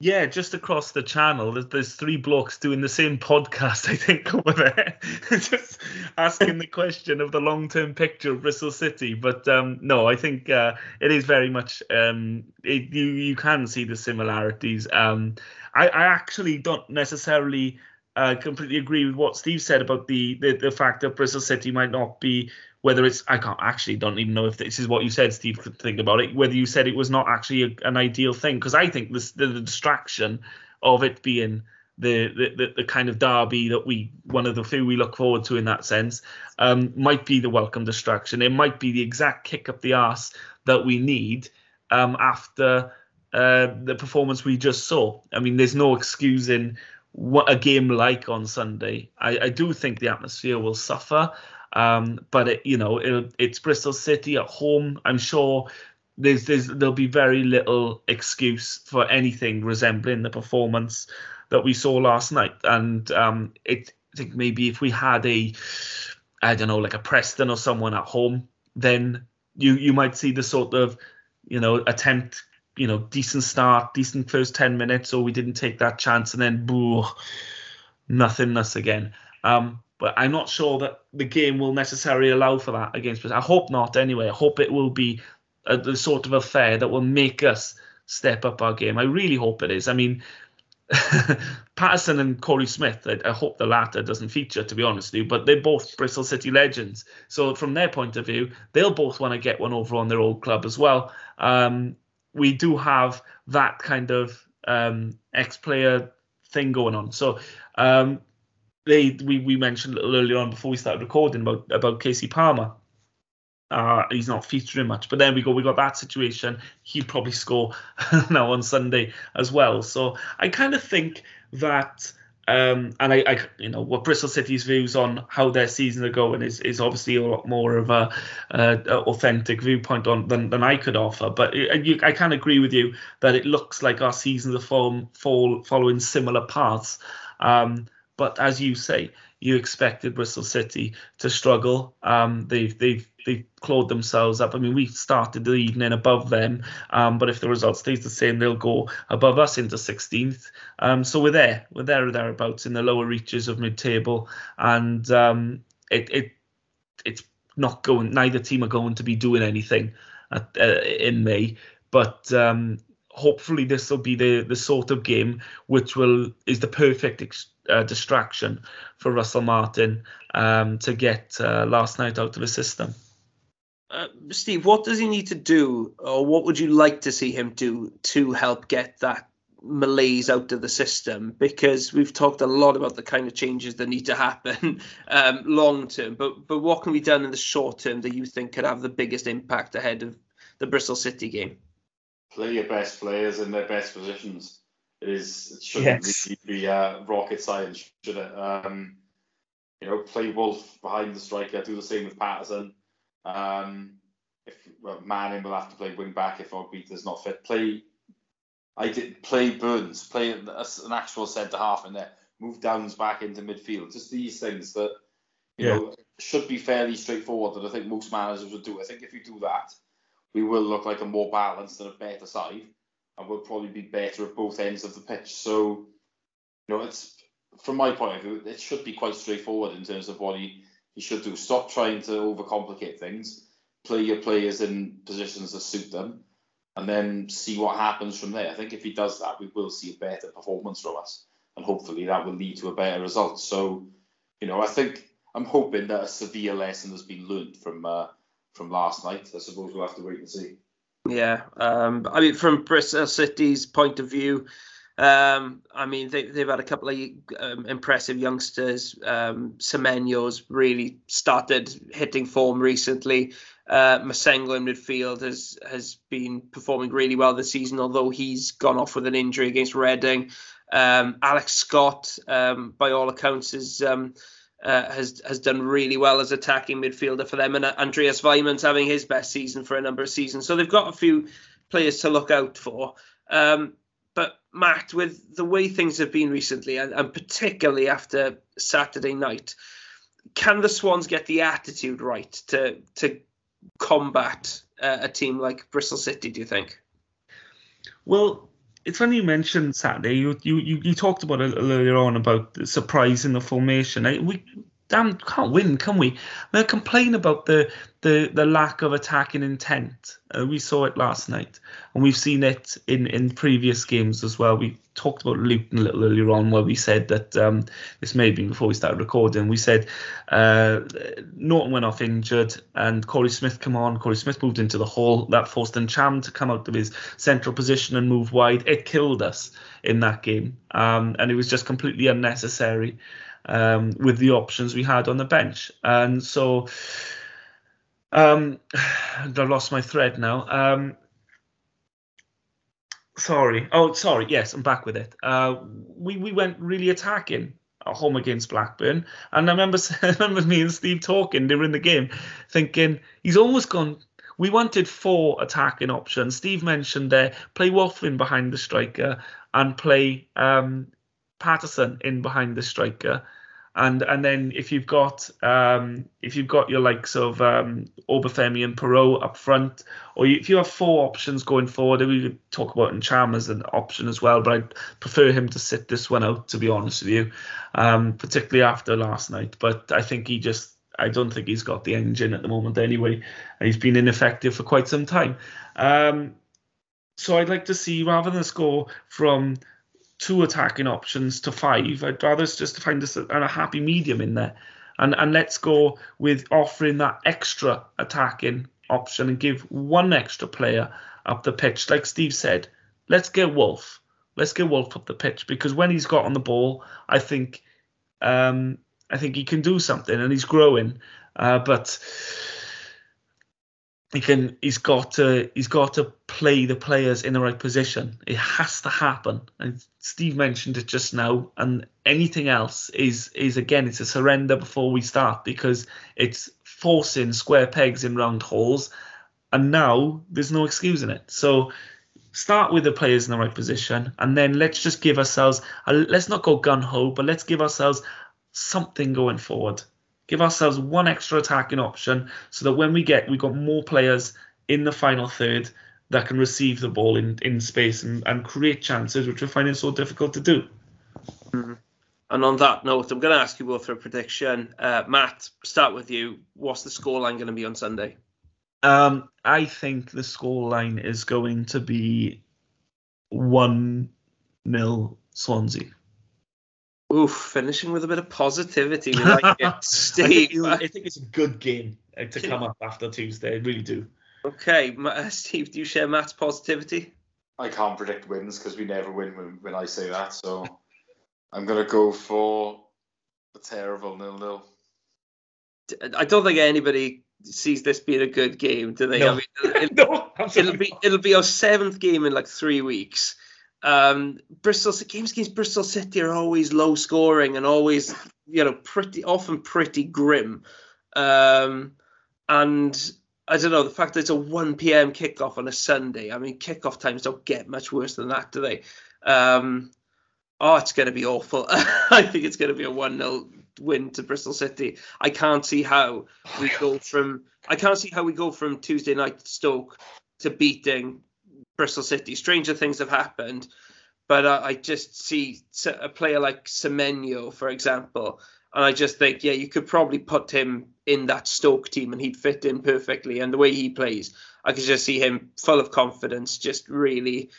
Yeah, just across the channel, there's, there's three blokes doing the same podcast, I think, over there, just asking the question of the long term picture of Bristol City. But um, no, I think uh, it is very much, um, it, you, you can see the similarities. Um, I, I actually don't necessarily uh, completely agree with what Steve said about the, the, the fact that Bristol City might not be whether it's I can't actually don't even know if this is what you said, Steve. Think about it. Whether you said it was not actually a, an ideal thing, because I think this, the, the distraction of it being the, the the kind of derby that we one of the few we look forward to in that sense um, might be the welcome distraction. It might be the exact kick up the arse that we need um, after uh, the performance we just saw. I mean, there's no excusing what a game like on Sunday. I, I do think the atmosphere will suffer. Um, but it, you know, it, it's Bristol City at home. I'm sure there's, there's there'll be very little excuse for anything resembling the performance that we saw last night. And um, it, I think maybe if we had a, I don't know, like a Preston or someone at home, then you you might see the sort of, you know, attempt, you know, decent start, decent first ten minutes, or we didn't take that chance, and then boo, nothingness again. Um, but I'm not sure that the game will necessarily allow for that against us. I hope not anyway. I hope it will be a, the sort of affair that will make us step up our game. I really hope it is. I mean, Paterson and Korey Smith, I, I, hope the latter doesn't feature, to be honest with you, but they're both Bristol City legends. So, from their point of view, they'll both want to get one over on their old club as well. Um, we do have that kind of um, ex player thing going on. So, um, they we, we mentioned a little earlier on before we started recording about about Kasey Palmer. Uh, he's not featuring much, but then we go. We got that situation. He'd probably score now on Sunday as well. So I kind of think that, um, and I, I, you know, what Bristol City's views on how their season are going is is obviously a lot more of a, a authentic viewpoint on than, than I could offer. But you, I can agree with you that it looks like our seasons are fall, fall following similar paths. Um, but as you say, you expected Bristol City to struggle. Um, they've they've they've clawed themselves up. I mean, we started the evening above them, um, but if the result stays the same, they'll go above us into 16th. Um, so we're there, we're there or thereabouts in the lower reaches of mid-table, and um, it it it's not going. Neither team are going to be doing anything at, uh, in May, but um, hopefully this will be the the sort of game which will is the perfect ex- uh, distraction for Russell Martin um, to get uh, last night out of the system. Uh, Steve, what does he need to do, or what would you like to see him do to help get that malaise out of the system because we've talked a lot about the kind of changes that need to happen um, long term. But but what can be done in the short term that you think could have the biggest impact ahead of the Bristol City game? Play your best players in their best positions. It is it shouldn't yes. really be uh, rocket science, should it? Um, you know, play Wolf behind the striker. Do the same with Paterson. Um, if well, Manning will have to play wing back if Ogbeta's not fit. Play I did play Burns, play an actual centre half in there, move Downes back into midfield. Just these things that you yeah. know should be fairly straightforward that I think most managers would do. I think if you do that, we will look like a more balanced and a better side, and we'll probably be better at both ends of the pitch. So, you know, it's from my point of view, it should be quite straightforward in terms of what he, he should do. Stop trying to overcomplicate things. Play your players in positions that suit them and then see what happens from there. I think if he does that, we will see a better performance from us, and hopefully that will lead to a better result. So, you know, I think I'm hoping that a severe lesson has been learned from uh, from last night. I suppose we'll have to wait and see. Yeah, um, I mean, from Bristol City's point of view, um, I mean, they, have had a couple of um, impressive youngsters. Um, Semenyo's really started hitting form recently. Uh, Massengo in midfield has has been performing really well this season, although he's gone off with an injury against Reading. Um, Alex Scott, um, by all accounts, is um, uh, has has done really well as attacking midfielder for them, and uh, Andreas Weimann's having his best season for a number of seasons. So they've got a few players to look out for. Um, but Matt, with the way things have been recently, and, and particularly after Saturday night, can the Swans get the attitude right to to combat uh, a team like Bristol City? Do you think? Well, it's funny you mentioned Saturday. You you you, talked about it earlier on about the surprise in the formation. I, we damn can't win, can we? I complain about the the the lack of attacking intent. Uh, we saw it last night, and we've seen it in in previous games as well. We talked about Luton a little earlier on, where we said that um, this may have been before we started recording. We said uh, Naughton went off injured, and Korey Smith came on. Korey Smith moved into the hole. That forced Ntcham to come out of his central position and move wide. It killed us in that game, um, and it was just completely unnecessary um, with the options we had on the bench. And so um, I lost my thread now. Um, sorry. Oh, sorry. Yes, I'm back with it. Uh, we we went really attacking at home against Blackburn, and I remember I remember me and Steve talking during the game, thinking he's almost gone. We wanted four attacking options. Steve mentioned there play Wolfin behind the striker and play um, Paterson in behind the striker and and then if you've got um, if you've got your likes of um, Obafemi and Piroe up front, or you, if you have four options going forward, we could talk about Ntcham as an option as well, but I'd prefer him to sit this one out to be honest with you, um, particularly after last night. But I think he just I don't think he's got the engine at the moment anyway. He's been ineffective for quite some time. Um, so I'd like to see rather than score from two attacking options to five. I'd rather just find a, a happy medium in there. And, and let's go with offering that extra attacking option and give one extra player up the pitch. Like Steve said, let's get Wolf. Let's get Wolf up the pitch because when he's got on the ball, I think um, I think he can do something and he's growing. Uh, but he can he's got to he's got to play the players in the right position. It has to happen. And Steve mentioned it just now. And anything else is is again it's a surrender before we start because it's forcing square pegs in round holes. And now there's no excuse in it. So start with the players in the right position, and then let's just give ourselves a, let's not go gun ho, but let's give ourselves something going forward give ourselves one extra attacking option so that when we get, we've got more players in the final third that can receive the ball in, in space and, and create chances, which we're finding so difficult to do. Mm-hmm. And on that note, I'm going to ask you both for a prediction. Uh, Matt, start with you. What's the scoreline going to be on Sunday? Um, I think the scoreline is going to be 1 nil Swansea. Oof, finishing with a bit of positivity. We like it. Steve. I think, it's a good game uh, to come up after Tuesday. I really do. Okay, uh, Steve, do you share Matt's positivity? I can't predict wins because we never win when, when I say that. So I'm going to go for a terrible nil nil. I don't think anybody sees this being a good game, do they? No. I mean, it, no, it'll be it'll be our seventh game in like three weeks. Um, Bristol games against Bristol City are always low scoring and always you know pretty often pretty grim. Um, and I don't know the fact that it's a 1 p.m. kickoff on a Sunday. I mean, kickoff times don't get much worse than that, do they? Um, oh, it's going to be awful. I think it's going to be a 1 0 win to Bristol City. I can't see how we go from I can't see how we go from Tuesday night Stoke to beating Bristol City. Stranger things have happened, but uh, I just see a player like Semenyo, for example, and I just think, yeah, you could probably put him in that Stoke team and he'd fit in perfectly. And the way he plays, I could just see him full of confidence, just really,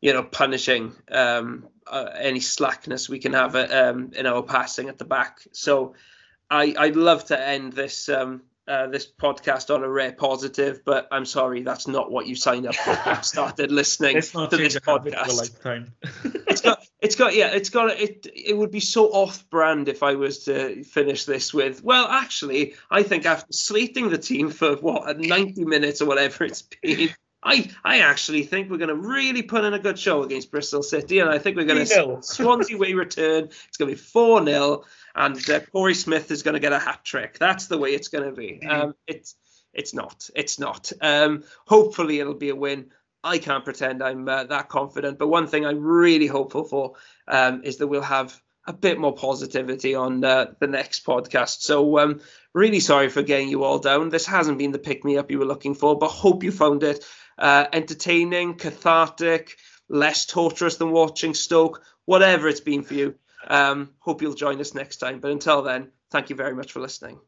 you know, punishing um, uh, any slackness we can have uh, um, in our passing at the back. So I, I'd love to end this um, uh, this podcast on a rare positive, but I'm sorry, that's not what you signed up for. started listening to this a habit for a podcast. It's got, it's got, yeah, it's got. It, it would be so off-brand if I was to finish this with. Well, actually, I think after slating the team for what 90 minutes or whatever it's been, I, I actually think we're going to really put in a good show against Bristol City, and I think we're going to Swansea way return. It's going to be four 0 and uh, Korey Smith is going to get a hat trick. That's the way it's going to be. Um, it's it's not. It's not. Um, hopefully, it'll be a win. I can't pretend I'm uh, that confident, but one thing I'm really hopeful for um, is that we'll have a bit more positivity on uh, the next podcast. So, um, really sorry for getting you all down. This hasn't been the pick me up you were looking for, but hope you found it uh, entertaining, cathartic, less torturous than watching Stoke, whatever it's been for you. Um, hope you'll join us next time. But until then, thank you very much for listening.